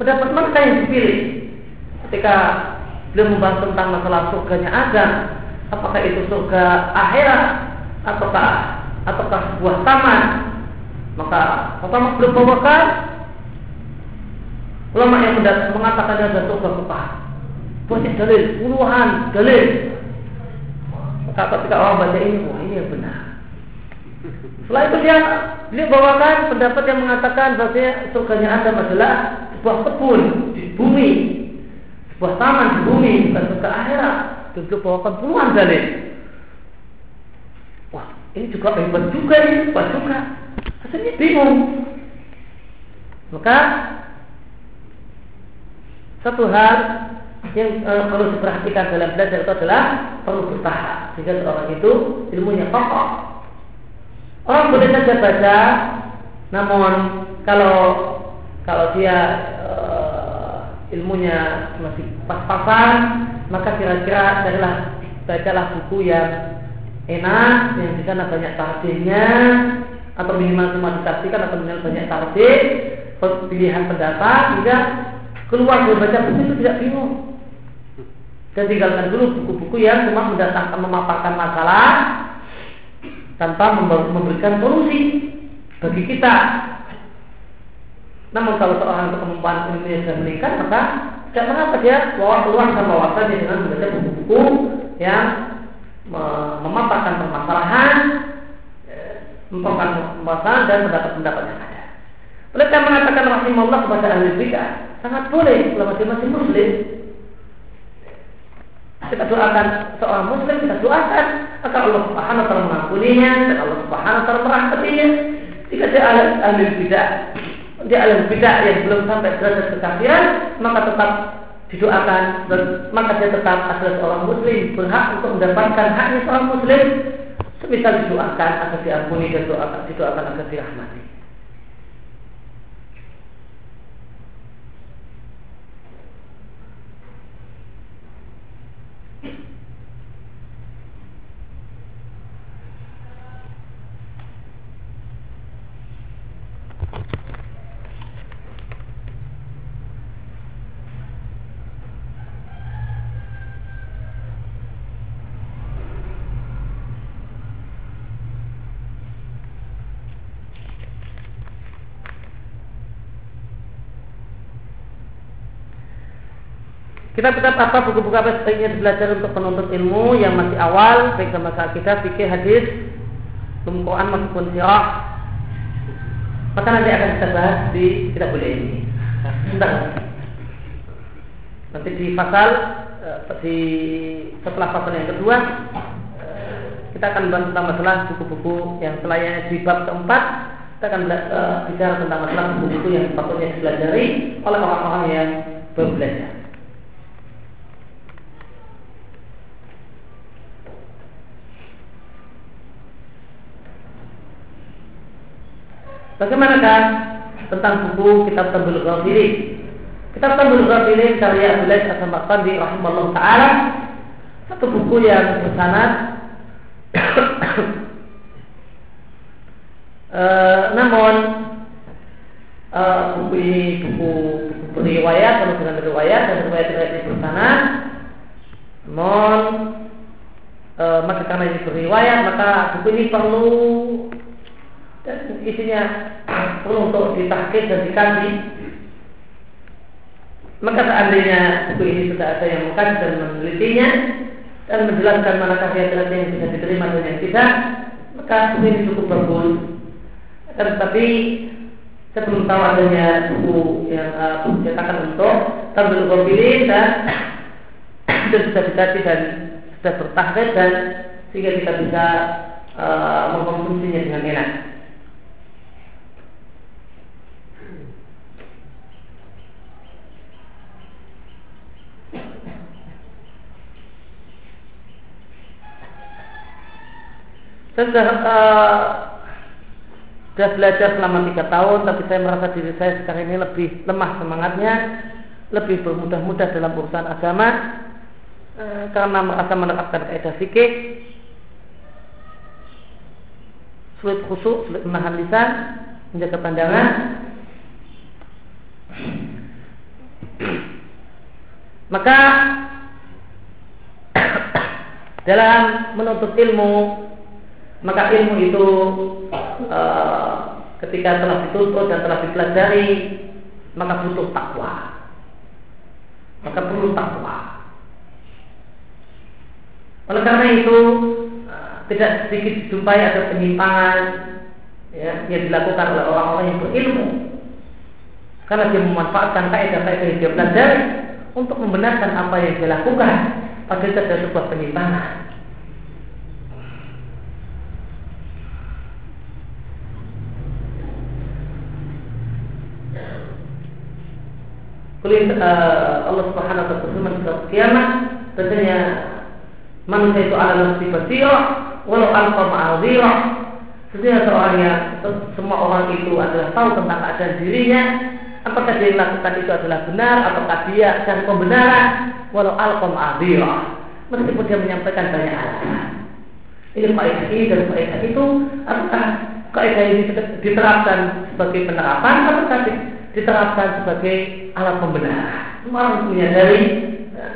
[SPEAKER 1] pendapat mana yang dipilih. Ketika beliau membahas tentang masalah surganya Adam apakah itu surga akhirat ataukah ataukah sebuah taman? Maka pertama beliau bawakan ulama yang mengatakan ada surga kekal banyak dalil puluhan dalil. Maka ketika orang baca ini wah ini yang benar setelah itu dia beliau bawakan pendapat yang mengatakan bahwa surganya Adam adalah sebuah kebun di bumi sebuah taman di bumi bukan surga akhirat. Dulu bawakan puluhan dalil. Wah ini juga hebat juga ini hebat juga. Rasanya bingung. Maka satu hal yang uh, perlu diperhatikan dalam belajar itu adalah perlu bertahap sehingga seorang itu ilmunya kokoh. Orang boleh saja baca, namun kalau kalau dia uh, ilmunya masih pas-pasan, maka kira-kira carilah bacalah buku yang enak, yang di sana banyak tafsirnya, atau minimal cuma ditafsirkan atau minimal banyak tafsir, pilihan pendapat, hingga keluar dari baca buku itu tidak bingung. Dan tinggalkan dulu buku-buku yang cuma mendatangkan memaparkan masalah tanpa memberikan solusi bagi kita. Namun kalau seorang kemampuan ilmunya sudah meningkat, maka tidak mengapa dia bawa keluar sama wawasannya dengan membaca buku-buku yang memaparkan permasalahan, eh, memaparkan permasalahan dan pendapat-pendapat yang ada. Karena mengatakan rahimahullah kepada ahli bidah, sangat boleh selama dia masih muslim kita doakan seorang muslim kita doakan maka Allah Subhanahu wa taala mengampuninya dan Allah Subhanahu wa taala merahmatinya. Jika dia ahli, ahli bidah dia ahli bidah yang belum sampai derajat kekafiran maka tetap didoakan dan maka dia tetap adalah seorang muslim berhak untuk mendapatkan haknya seorang muslim. Semisal didoakan agar diampuni dan doakan, didoakan agar dirahmati Kitab-kitab apa buku-buku apa sebaiknya belajar untuk penuntut ilmu yang masih awal baik sama kita fikih hadis Quran maupun sirah. Maka nanti akan kita bahas di kitab boleh ini. Sebentar nanti di pasal eh, di setelah pasal yang kedua eh, kita akan bahas tentang masalah buku-buku yang selayaknya di bab keempat. Kita akan uh, bicara tentang masalah buku-buku yang patutnya dipelajari oleh orang-orang yang baru belajar. Bagaimanakah tentang buku Kitab Tabul Ghafiri? Kitab Tabul Ghafiri karya Abdullah Hasan di rahimahullah taala. Satu buku yang bersanad. (coughs) E, namun e, buku ini buku buku beriwayat penuh dengan riwayat dan riwayat-riwayat ini bersanad. Namun e, maka karena ini beriwayat maka buku ini perlu dan isinya perlu untuk ditahkir dan dikaji maka seandainya buku ini sudah ada yang mengkaji dan menelitinya dan menjelaskan manakah riwayat yang bisa diterima dan yang tidak maka buku ini cukup bagus dan tetapi saya belum tahu adanya buku yang uh, cetakan untuk tampil kombilin dan itu sudah dikaji dan sudah bertahrir dan sehingga kita bisa uh, mengkonsumsinya dengan enak. Saya sudah uh, sudah belajar selama tiga tahun, tapi saya merasa diri saya sekarang ini lebih lemah semangatnya, lebih bermudah-mudah dalam urusan agama, uh, karena merasa menerapkan kaidah fikih, sulit khusuk, sulit menahan lisan, menjaga pandangan. Maka dalam menuntut ilmu maka ilmu itu e, ketika telah dituntut dan telah dipelajari maka butuh takwa. Maka perlu takwa. Oleh karena itu e, tidak sedikit dijumpai ada penyimpangan ya, yang dilakukan oleh orang-orang yang berilmu. Karena dia memanfaatkan kaidah-kaidah yang dia pelajari untuk membenarkan apa yang dia lakukan. Padahal ada sebuah penyimpangan Kulit uh, Allah Subhanahu wa taala surat kiamat, tentunya manusia itu adalah nafsi basirah walau alqa ma'adhirah. Sesungguhnya seorang yang semua orang itu adalah tahu tentang keadaan dirinya, apakah dia lakukan itu adalah benar ataukah dia dan pembenaran walau alqa ma'adhirah. Meskipun dia menyampaikan banyak alasan. Ini kaidah ini dan kaidah itu apakah kaidah ini diterapkan sebagai penerapan atau diterapkan sebagai alat pembenaran. Orang menyadari ya,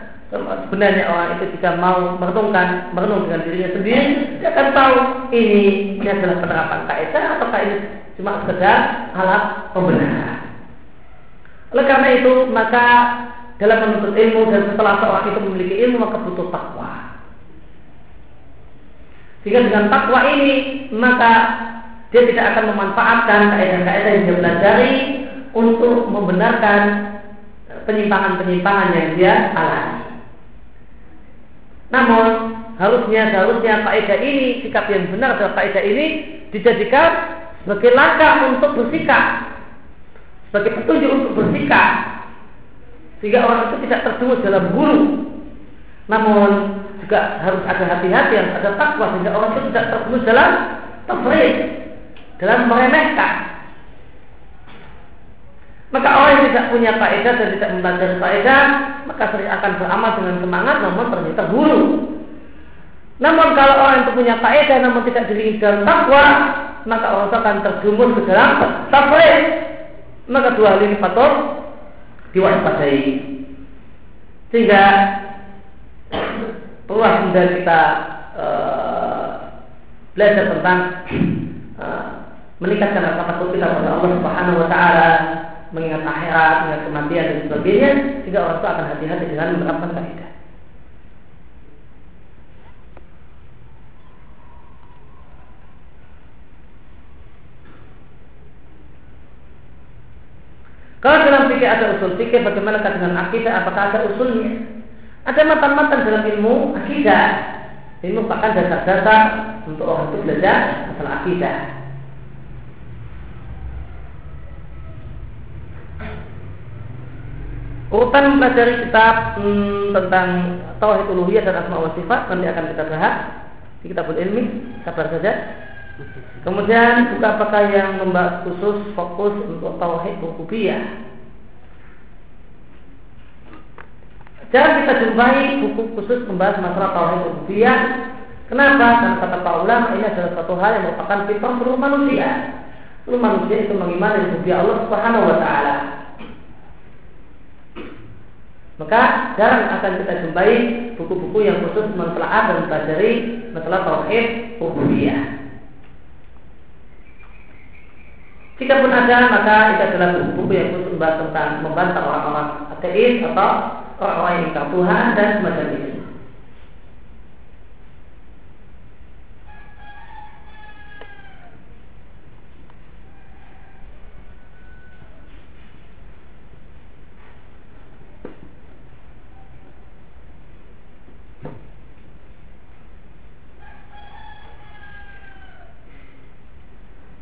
[SPEAKER 1] sebenarnya orang itu jika mau merenungkan merenung dengan dirinya sendiri, dia akan tahu ini, ini adalah penerapan kaidah atau ini cuma sekedar alat pembenaran. Oleh karena itu, maka dalam menuntut ilmu dan setelah seorang itu memiliki ilmu maka butuh takwa. Jika dengan takwa ini maka dia tidak akan memanfaatkan kaidah-kaidah yang dia pelajari untuk membenarkan penyimpangan-penyimpangan yang dia alami. Namun harusnya harusnya kaidah ini sikap yang benar adalah kaidah ini dijadikan sebagai langkah untuk bersikap, sebagai petunjuk untuk bersikap, sehingga orang itu tidak terjumus dalam guru. Namun juga harus ada hati-hati yang ada takwa sehingga orang itu tidak terjumus dalam tafrid, dalam meremehkan. Maka orang yang tidak punya faedah dan tidak membaca faedah, maka sering akan beramal dengan semangat namun ternyata buruk. Namun kalau orang itu punya faedah namun tidak diiringi dalam takwa, maka orang akan terjumus ke dalam tafsir. Maka dua hal ini patut diwaspadai. Sehingga perlu kita uh, belajar tentang uh, meningkatkan rasa takut kita kepada Allah Subhanahu wa taala mengingat akhirat, mengingat kematian dan sebagainya, sehingga orang itu akan hati-hati dengan menerapkan kaidah. Kalau dalam fikih ada usul fikih, bagaimana dengan akidah? Apakah ada usulnya? Ada matan-matan dalam ilmu akidah. Ini merupakan dasar-dasar untuk orang itu belajar masalah akidah. Urutan mempelajari kitab hmm, tentang tauhid uluhiyah dan asma wa sifat nanti akan kita bahas di kitabul ilmi, sabar saja. Kemudian buka apakah yang membahas khusus fokus untuk tauhid rububiyah. Jangan kita jumpai buku khusus membahas masalah tauhid rububiyah. Kenapa? Karena kata para ulama ini adalah satu hal yang merupakan fitrah seluruh manusia. Seluruh manusia itu mengimani rububiyah Allah Subhanahu wa taala. Maka jarang akan kita jumpai buku-buku yang khusus mentelaah dan mempelajari masalah tauhid rububiyah. Jika pun ada, maka itu adalah buku-buku yang khusus membahas tentang membantah orang-orang ateis atau orang-orang yang ingkar Tuhan dan semacam itu.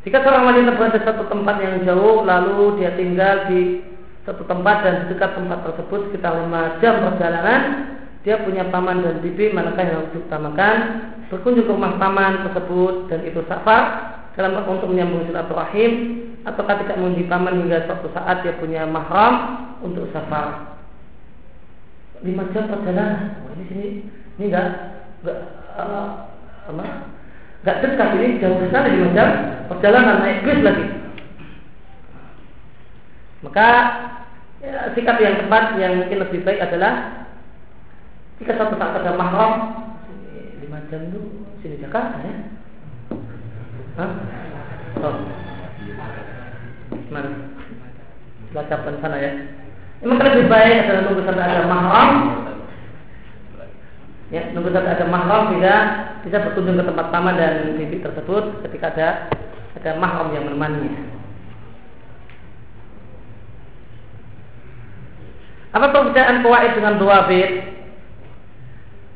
[SPEAKER 1] Jika seorang wanita berada di satu tempat yang jauh, lalu dia tinggal di satu tempat dan di dekat tempat tersebut sekitar lima jam perjalanan, dia punya paman dan bibi, manakah yang harus diutamakan? berkunjung ke rumah paman tersebut dan itu safar dalam untuk menyambung silaturahim ataukah tidak mengunjungi paman hingga suatu saat dia punya mahram untuk safar? Lima jam perjalanan? Ini sini ini enggak enggak uh, apa enggak dekat ini jauh sekali lima jam perjalanan naik bis lagi maka ya, sikap yang tepat yang mungkin lebih baik adalah jika suatu saat ada mahram lima jam itu sini Jakarta ya Hah? Oh. Mana? Lacapan sana ya. Emang lebih baik adalah nunggu sampai ada mahram. Ya, nunggu sampai ada mahram tidak bisa berkunjung ke tempat taman dan bibit tersebut ketika ada ada mahram yang menemaninya. Apa perbedaan kuwait dengan dua bit?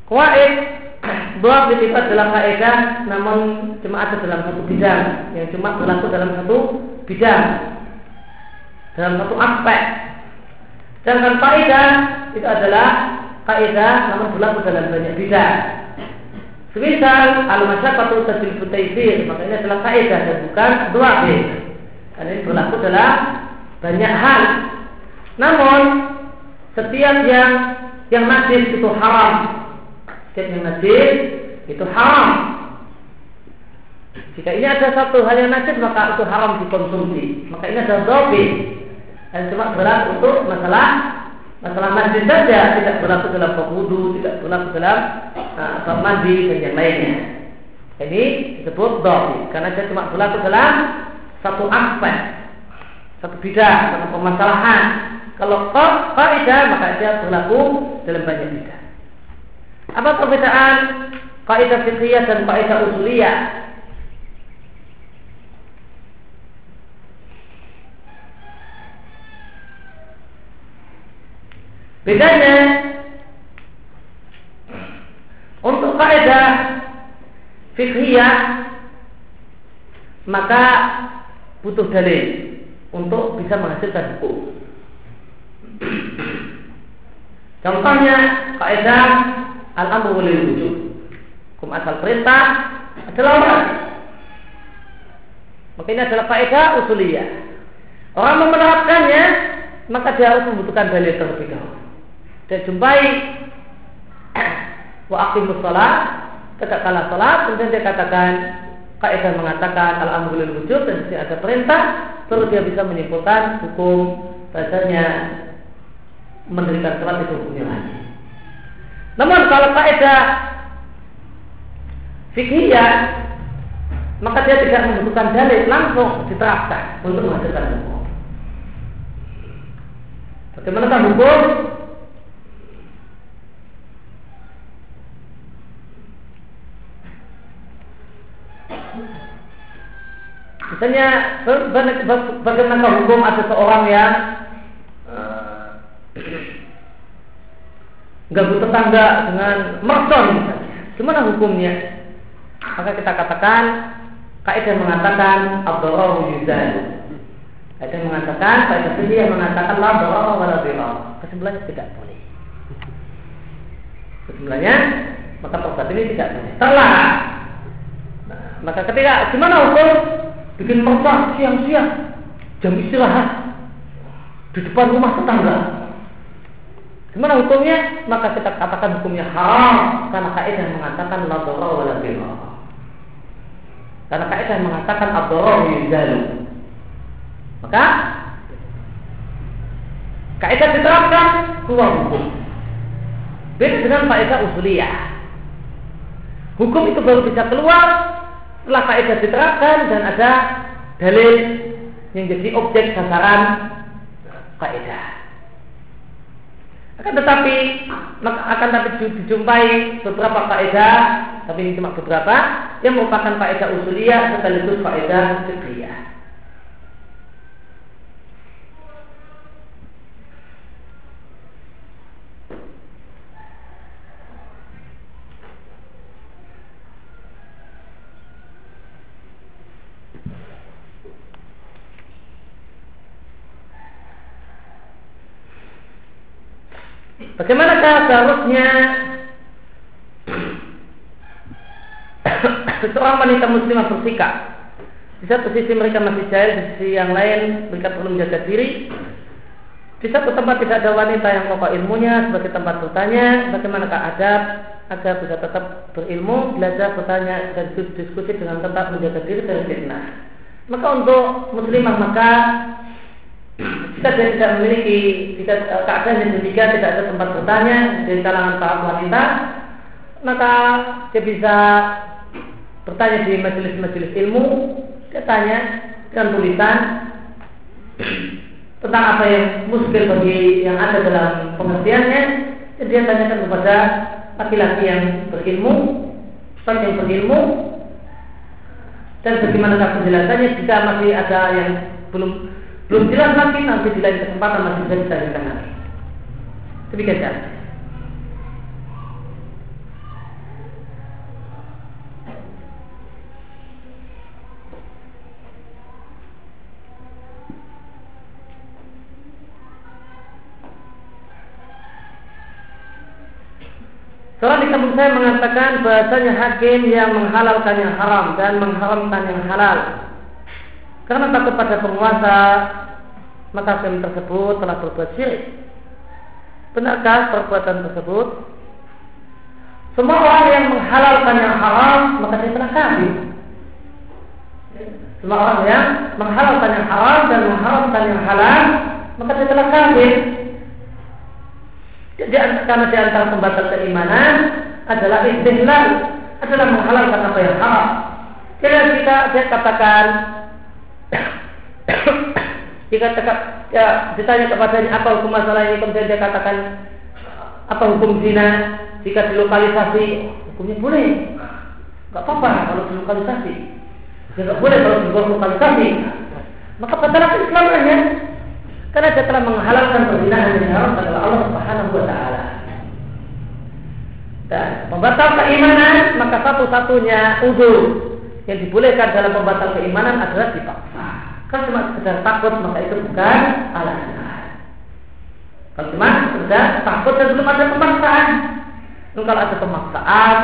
[SPEAKER 1] Kuwait (clears throat) dua itu adalah kaidah namun cuma ada dalam satu bidang yang cuma berlaku dalam satu bidang dalam satu aspek sedangkan kaidah itu adalah kaidah namun berlaku dalam banyak bidang semisal al masyaqqatu tajlibu taysir maka ini adalah kaidah dan bukan dua karena ini berlaku dalam banyak hal namun setiap yang yang najis itu haram setiap yang najis itu haram. Jika ini ada satu hal yang najis maka itu haram dikonsumsi. Maka ini adalah dobi. Dan cuma berlaku untuk masalah masalah najis saja, tidak berlaku dalam wudu, tidak berlaku dalam uh, mandi dan yang lainnya. Ini disebut dobi karena dia cuma berlaku dalam satu aspek, satu bidang, satu permasalahan. Kalau kaidah maka dia berlaku dalam banyak bidang. Apa perbedaan kaidah fiqhiyah dan kaidah usuliyah? Bedanya untuk kaidah fiqhiyah maka butuh dalil untuk bisa menghasilkan hukum. Contohnya kaidah Al-amru lil wujud. Hukum asal perintah adalah wajib. Maka ini adalah faedah usuliyah. Orang menerapkannya maka dia harus membutuhkan dalil terlebih dahulu. Dia jumpai (clears throat) wa aqimus shalah, tegakkanlah salat, kemudian dia katakan kaidah mengatakan al-amru lil wujud dan sini ada perintah, terus dia bisa menyimpulkan hukum bahasanya mendirikan salat itu hukumnya lagi. Namun kalau kaidah fikihnya maka dia tidak membutuhkan dalil langsung diterapkan untuk menghasilkan hukum. Bagaimana hukum? Misalnya bagaimana hukum ada seorang yang (clears throat) ganggu tetangga dengan mercon misalnya. Gimana hukumnya? Maka kita katakan kaidah mengatakan abdurrah yuzal. Kaidah mengatakan kaidah sendiri yang mengatakan la darara wa la Kesimpulannya tidak boleh. Kesimpulannya maka tobat ini tidak boleh. Terlarang. Nah, maka ketika gimana hukum bikin mercon siang-siang jam istirahat di depan rumah tetangga Gimana hukumnya? Maka kita katakan hukumnya haram karena kaidah mengatakan la dharra wa la Karena kaidah mengatakan ad-dharar yuzalu. Maka kaidah diterapkan keluar hukum. Beda dengan kaidah usuliyah. Hukum itu baru bisa keluar setelah kaidah diterapkan dan ada dalil yang jadi objek sasaran kaidah. Akan tetapi akan tapi dijumpai beberapa faedah, tapi ini cuma beberapa yang merupakan faedah usuliyah sekaligus faedah fiqhiyah. Bagaimanakah seharusnya (coughs) seseorang wanita muslimah bersikap di satu sisi mereka masih jahil, di sisi yang lain mereka perlu menjaga diri. Di satu tempat tidak ada wanita yang pokok ilmunya sebagai tempat bertanya bagaimanakah adab agar bisa tetap berilmu, belajar, bertanya dan diskusi dengan tetap menjaga diri dari fitnah. Maka untuk muslimah maka dia tidak memiliki jika eh, keadaan yang demikian tidak ada tempat bertanya dari kalangan para wanita. Maka dia bisa bertanya di majelis-majelis ilmu dia tanya dengan tulisan tentang apa yang muskil bagi yang ada dalam pengertiannya dan dia tanyakan kepada laki-laki yang berilmu sebagai yang berilmu dan bagaimana penjelasannya jika masih ada yang belum belum jelas lagi nanti di lain kesempatan masih bisa ditanyakan lagi demikian saja Seorang di kampung saya mengatakan bahasanya hakim yang menghalalkan yang haram dan mengharamkan yang halal. Karena takut pada penguasa, maka hakim tersebut telah berbuat syirik. Benarkah perbuatan tersebut? Semua orang yang menghalalkan yang haram, maka dia telah kafir. Semua orang yang menghalalkan yang haram dan mengharamkan yang halal, maka dia telah kafir. Jadi karena di antara pembatal keimanan adalah istihlal, adalah menghalalkan apa yang haram. Jika kita dia katakan jika tegak, ya, ditanya kepadanya apa hukum masalah ini? Kemudian dia katakan apa hukum zina? Jika dilokalisasi hukumnya boleh. Nggak apa-apa kalau dilokalisasi. Tidak boleh kalau dilokalisasi. Maka batal Islamnya karena dia telah menghalalkan perzinahan yang haram adalah Allah Subhanahu wa taala. Dan pembatal keimanan maka satu-satunya udur yang dibolehkan dalam pembatal keimanan adalah dipaksa. Kalau cuma sekedar takut maka itu bukan alasan. Kalau cuma sekedar takut dan belum ada pemaksaan. Dan kalau ada pemaksaan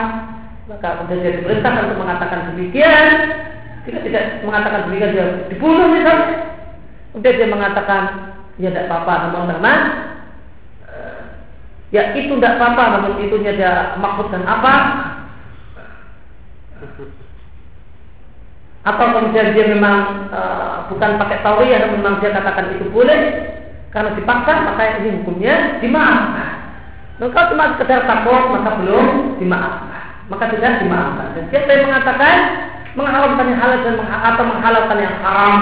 [SPEAKER 1] maka kemudian dia diperintahkan untuk mengatakan demikian. Jika tidak mengatakan demikian dia dibunuh misalnya. Kemudian dia mengatakan ya tidak apa-apa namun uh, ya itu tidak apa-apa namun itunya dia maksudkan apa atau kemudian dia memang uh, bukan pakai tauriyah ya, memang dia katakan itu boleh karena dipaksa maka ini hukumnya dimaafkan. Dan kalau cuma sekedar takut maka belum dimaafkan, maka tidak dimaafkan. Dan siapa yang mengatakan mengharamkan yang halal dan atau menghalalkan yang haram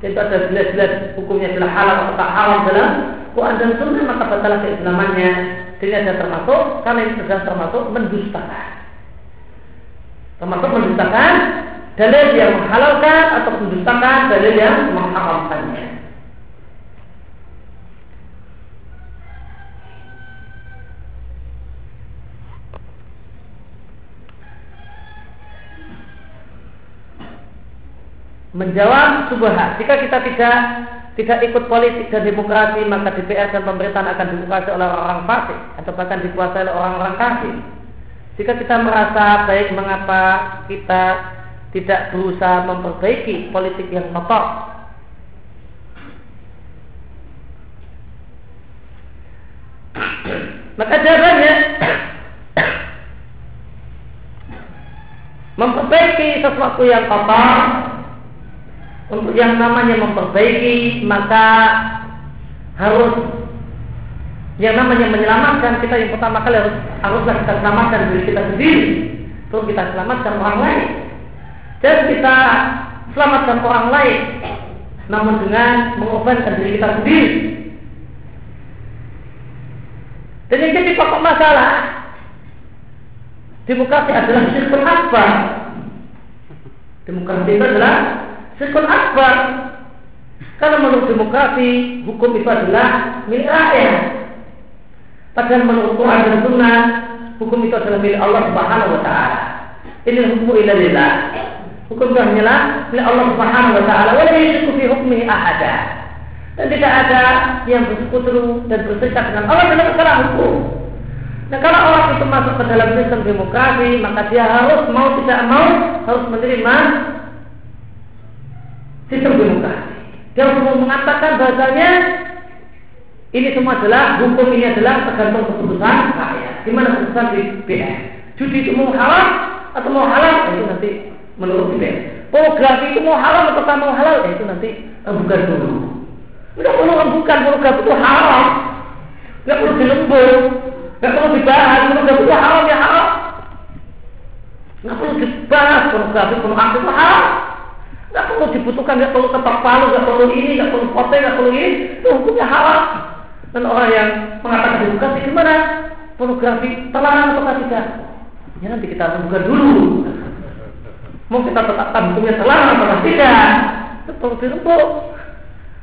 [SPEAKER 1] itu ada jelas-jelas hukumnya adalah halal atau halal dalam Quran dan Sunnah maka batalah keislamannya. Ini ada termasuk karena ini sudah termasuk mendustakan. Termasuk mendustakan dalil yang menghalalkan atau mendustakan dalil yang mengharamkannya. menjawab subhat. Jika kita tidak tidak ikut politik dan demokrasi, maka DPR dan pemerintahan akan dikuasai oleh orang-orang fasik atau bahkan dikuasai oleh orang-orang kafir. Jika kita merasa baik, mengapa kita tidak berusaha memperbaiki politik yang kotor? Maka jawabannya memperbaiki sesuatu yang kotor untuk yang namanya memperbaiki maka harus yang namanya menyelamatkan kita yang pertama kali harus haruslah kita selamatkan diri kita sendiri terus kita selamatkan orang lain dan kita selamatkan orang lain namun dengan mengorbankan diri kita sendiri dan yang jadi pokok masalah demokrasi adalah syirkul akbar demokrasi itu adalah Syirkun akbar. Karena menurut demokrasi, hukum itu adalah milik rakyat. Padahal menurut Quran dan Sunnah, hukum itu adalah milik Allah Subhanahu wa taala. Ini hukum ilalillah. Hukum hanyalah milik Allah Subhanahu wa taala. Wa yusyriku fi hukmihi ahada. Dan tidak ada yang bersekutu dan berserikat dengan Allah dalam masalah hukum. Nah kalau orang itu masuk ke dalam sistem demokrasi, maka dia harus mau tidak mau harus menerima sistem demokrasi. Dia harus mengatakan bahasanya ini semua adalah hukum ini adalah tergantung keputusan rakyat. Di mana keputusan di BS. Judi itu mau halal atau mau halal itu nanti menurut BS. Pornografi itu mau halal atau mau halal itu nanti bukan dulu. Tidak perlu rembukan pornografi itu halal. Tidak perlu dilembur. Tidak perlu dibahas. Pornografi itu halal ya halal. Tidak perlu dibahas pornografi pornografi itu halal. Tidak perlu dibutuhkan, tidak perlu ketok palu, tidak perlu ini, tidak perlu pote, tidak perlu ini. Itu hukumnya halal. Dan orang yang mengatakan edukasi gimana? Pornografi terlarang atau tidak? Ya nanti kita temukan dulu. Mau kita tetapkan hukumnya terlarang atau tidak? Perlu dirembuk.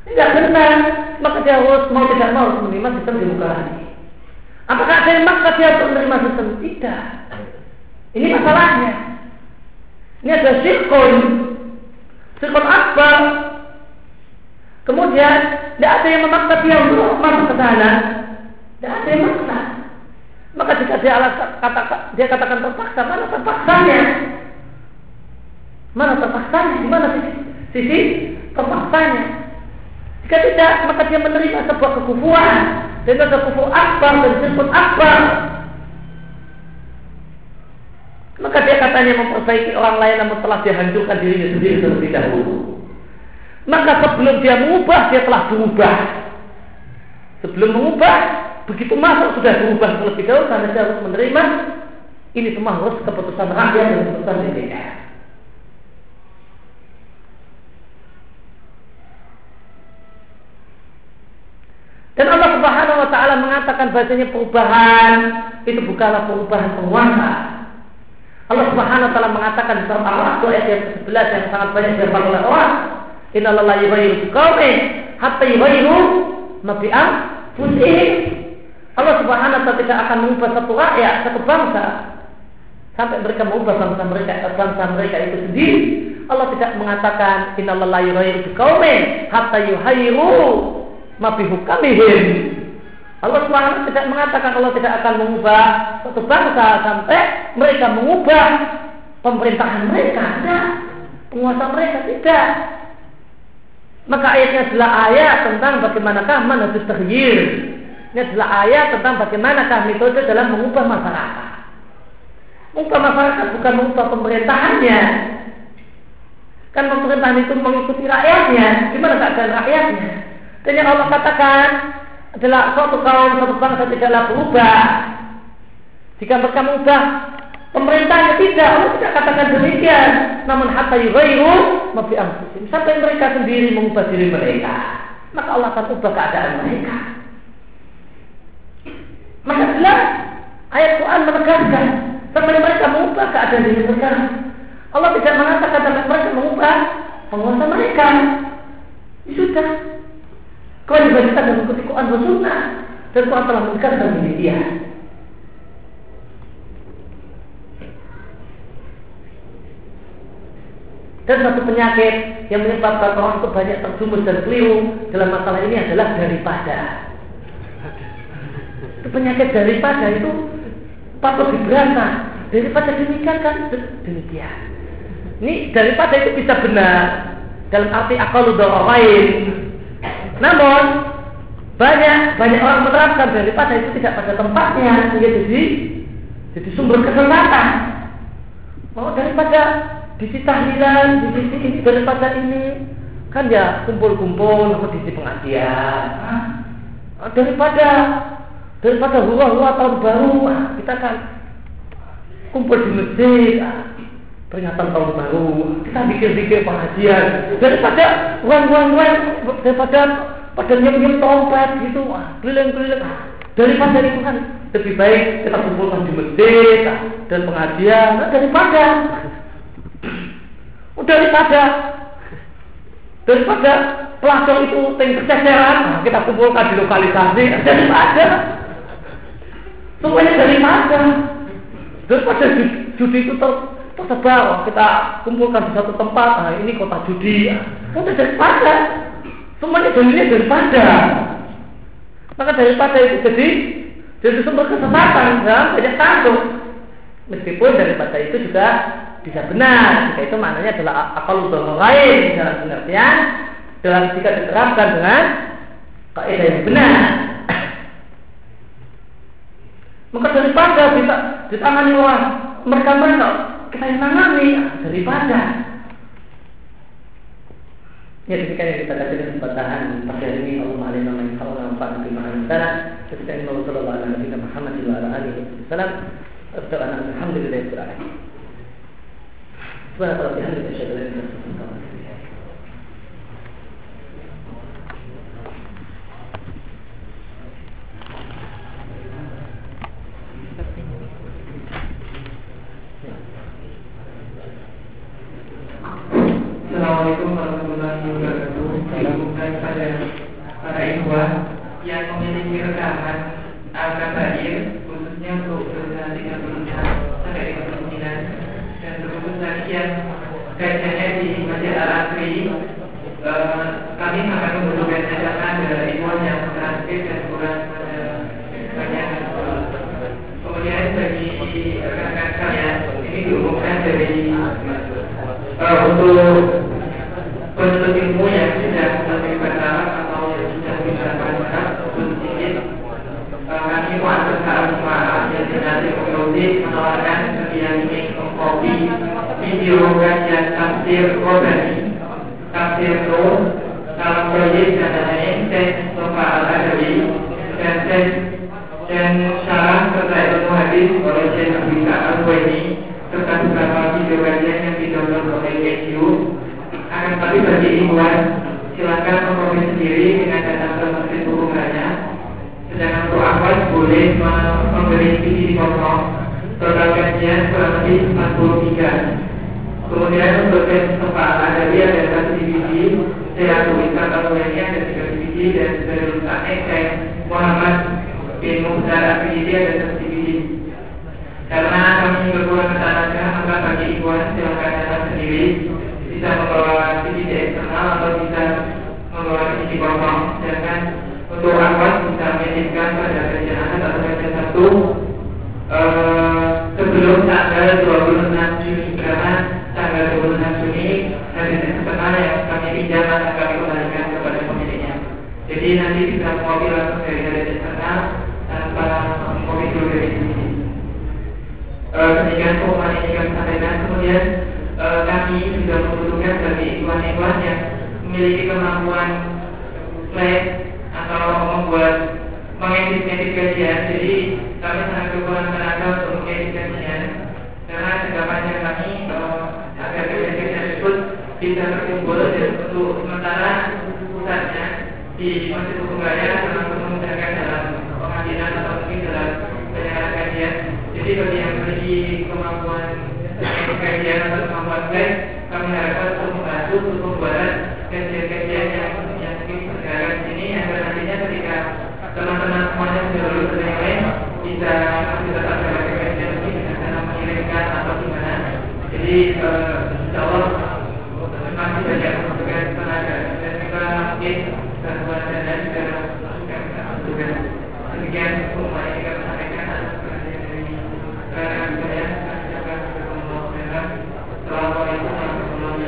[SPEAKER 1] Tidak benar. Maka dia harus mau tidak mau harus menerima sistem demokrasi. Apakah ada yang maksa dia untuk menerima sistem? Tidak. Ini masalahnya. Ini ada sirkon. Sirkon akbar Kemudian tidak ada yang memaksa dia untuk masuk ke sana. Tidak ada yang memaksa. Maka jika dia alat kata dia katakan terpaksa, mana terpaksanya? Mana terpaksanya? Di mana sisi, sisi terpaksanya? Jika tidak, maka dia menerima sebuah kekufuran dan ada kufur akbar dan sirkun akbar. Maka dia katanya memperbaiki orang lain namun telah dia hancurkan dirinya sendiri terlebih dahulu maka sebelum dia mengubah dia telah berubah. Sebelum mengubah, begitu masuk sudah berubah terlebih dahulu karena dia harus menerima ini semua harus keputusan rakyat dan keputusan DPR. Dan Allah Subhanahu wa taala mengatakan bahasanya perubahan itu bukanlah perubahan penguasa. Allah Subhanahu wa taala mengatakan di surat Al-Ra'd ayat yang ke-11 yang sangat banyak dihafal oleh orang, Inna la yughayyiru biqaumin hatta yughayyiru ma bi anfusihim. Allah Subhanahu wa taala tidak akan mengubah satu rakyat, satu bangsa sampai mereka mengubah bangsa mereka bangsa mereka itu sendiri. Allah tidak mengatakan inna la yughayyiru biqaumin hatta yughayyiru ma bi hukamihim. Allah Subhanahu tidak mengatakan Allah tidak akan mengubah satu bangsa sampai mereka mengubah pemerintahan mereka, tidak. Penguasa mereka tidak. Maka ayatnya adalah ayat tentang bagaimanakah manhajus terhir. Ini adalah ayat tentang bagaimanakah metode dalam mengubah masyarakat. Mengubah masyarakat bukan mengubah pemerintahannya. Kan pemerintahan itu mengikuti rakyatnya. Gimana keadaan rakyatnya? Dan yang Allah katakan adalah suatu kaum, suatu bangsa tidaklah berubah. Jika mereka mengubah Pemerintahnya tidak, Allah tidak katakan demikian. Namun hatta yughayyiru ma fi anfusihim. Sampai mereka sendiri mengubah diri mereka, maka Allah akan ubah keadaan mereka. Maka jelas ayat Quran menegaskan sampai mereka mengubah keadaan diri mereka. Allah tidak mengatakan sampai mereka mengubah penguasa mereka. Ya sudah. Kewajiban kita mengikuti Quran dan Sunnah. Dan Quran telah menegaskan demikian. Dan satu penyakit yang menyebabkan orang itu banyak terjumus dan keliru dalam masalah ini adalah daripada. Itu penyakit daripada itu patut diberanta. Daripada demikian kan demikian. Ini daripada itu bisa benar dalam arti akal lain. Namun banyak banyak orang menerapkan daripada itu tidak pada tempatnya sehingga jadi jadi sumber kesesatan. Mau daripada di sisi tahlilan, di sisi ini daripada ini kan ya kumpul-kumpul atau di sisi pengajian. Nah, daripada daripada hura-hura tahun baru, nah, kita kan kumpul di masjid, nah, peringatan tahun baru, kita bikin-bikin pengajian. Daripada uang-uang-uang, daripada pada nyem-nyem tompet gitu, keliling-keliling. Daripada itu kan lebih baik kita kumpulkan di masjid dan pengajian nah, daripada (clears throat) daripada daripada pelacur itu ting kececeran nah, kita kumpulkan di lokalisasi daripada semuanya daripada daripada judi itu ter, tersebar kita kumpulkan di satu tempat. Nah ini kota judi. Udah daripada semuanya dalilnya daripada maka daripada itu jadi Jadi sumber kesesatan dalam banyak satu. Meskipun daripada itu juga bisa benar. Jika itu maknanya adalah akal udah lain dalam pengertian dalam jika diterapkan dengan kaidah yang benar. Maka daripada kita ditangani orang mereka mereka kita yang tangani daripada Ya demikian yang kita kaji kesempatan pada hari ini Allah alim nama yang Allah manfaat di mana sana. Ketika ini Allah Sallallahu Alaihi Wasallam Muhammad wa ala wasallam. Alhamdulillah alhamdulillah. Subhanallah asyhadu an la ilaha illa anta
[SPEAKER 2] Assalamualaikum warahmatullahi wabarakatuh. Dihubungkan pada para ikhwan yang memiliki rekaman al-kabair khususnya untuk berusaha 35 sampai 39 dan tadi yang kajiannya di Masjid Al-Asri eh, kami akan membutuhkan catatan dari ikhwan yang transkrip dan kurang pada banyak kemudian bagi rekan-rekan sekalian ini dihubungkan dari eh, untuk kajian tafsir saya tuliskan saya Muhammad bin Muhtar DVD ada satu DVD. Karena kami berkurang tenaga, maka bagi ikhwan silakan datang sendiri bisa membawa CD eksternal atau bisa membawa CD kosong sedangkan untuk akhwat bisa menitipkan pada kajian anak atau kajian satu eh, sebelum tanggal 26 Juni karena tanggal 26 Juni kajian eksternal yang kami pinjam akan kami kembalikan kepada pemiliknya jadi nanti bisa mengopi langsung dari kajian eksternal tanpa mengopi dulu dari sini uh, demikian pengumuman ini kami sampaikan kemudian uh, kami juga membutuhkan bagi ikhwan-ikhwan yang memiliki kemampuan flash atau membuat mengedit-edit kajian jadi kami sangat kekurangan tenaga untuk mengedit kajian karena anggapannya kami uh, agar kajian-kajian tersebut bisa terkumpul dan untuk sementara pusatnya di Masjid Hukum Raya untuk memudahkan dalam pengambilan atau mungkin dalam penyelenggara kajian jadi bagi yang memiliki kemampuan kajian atau kemampuan tes kami harapkan untuk membantu untuk membuat kajian-kajian yang yang mungkin bergerak di sini agar nantinya ketika teman-teman semuanya sudah lulus dan yang lain bisa masih tetap dalam kajian mungkin dengan cara mengirimkan atau gimana jadi uh, insya Allah masih banyak membutuhkan tenaga dan kita mungkin bantuan dana juga juga membutuhkan demikian semua ini kami sampaikan atas perhatian dari rekan saya Assalamualaikum warahmatullahi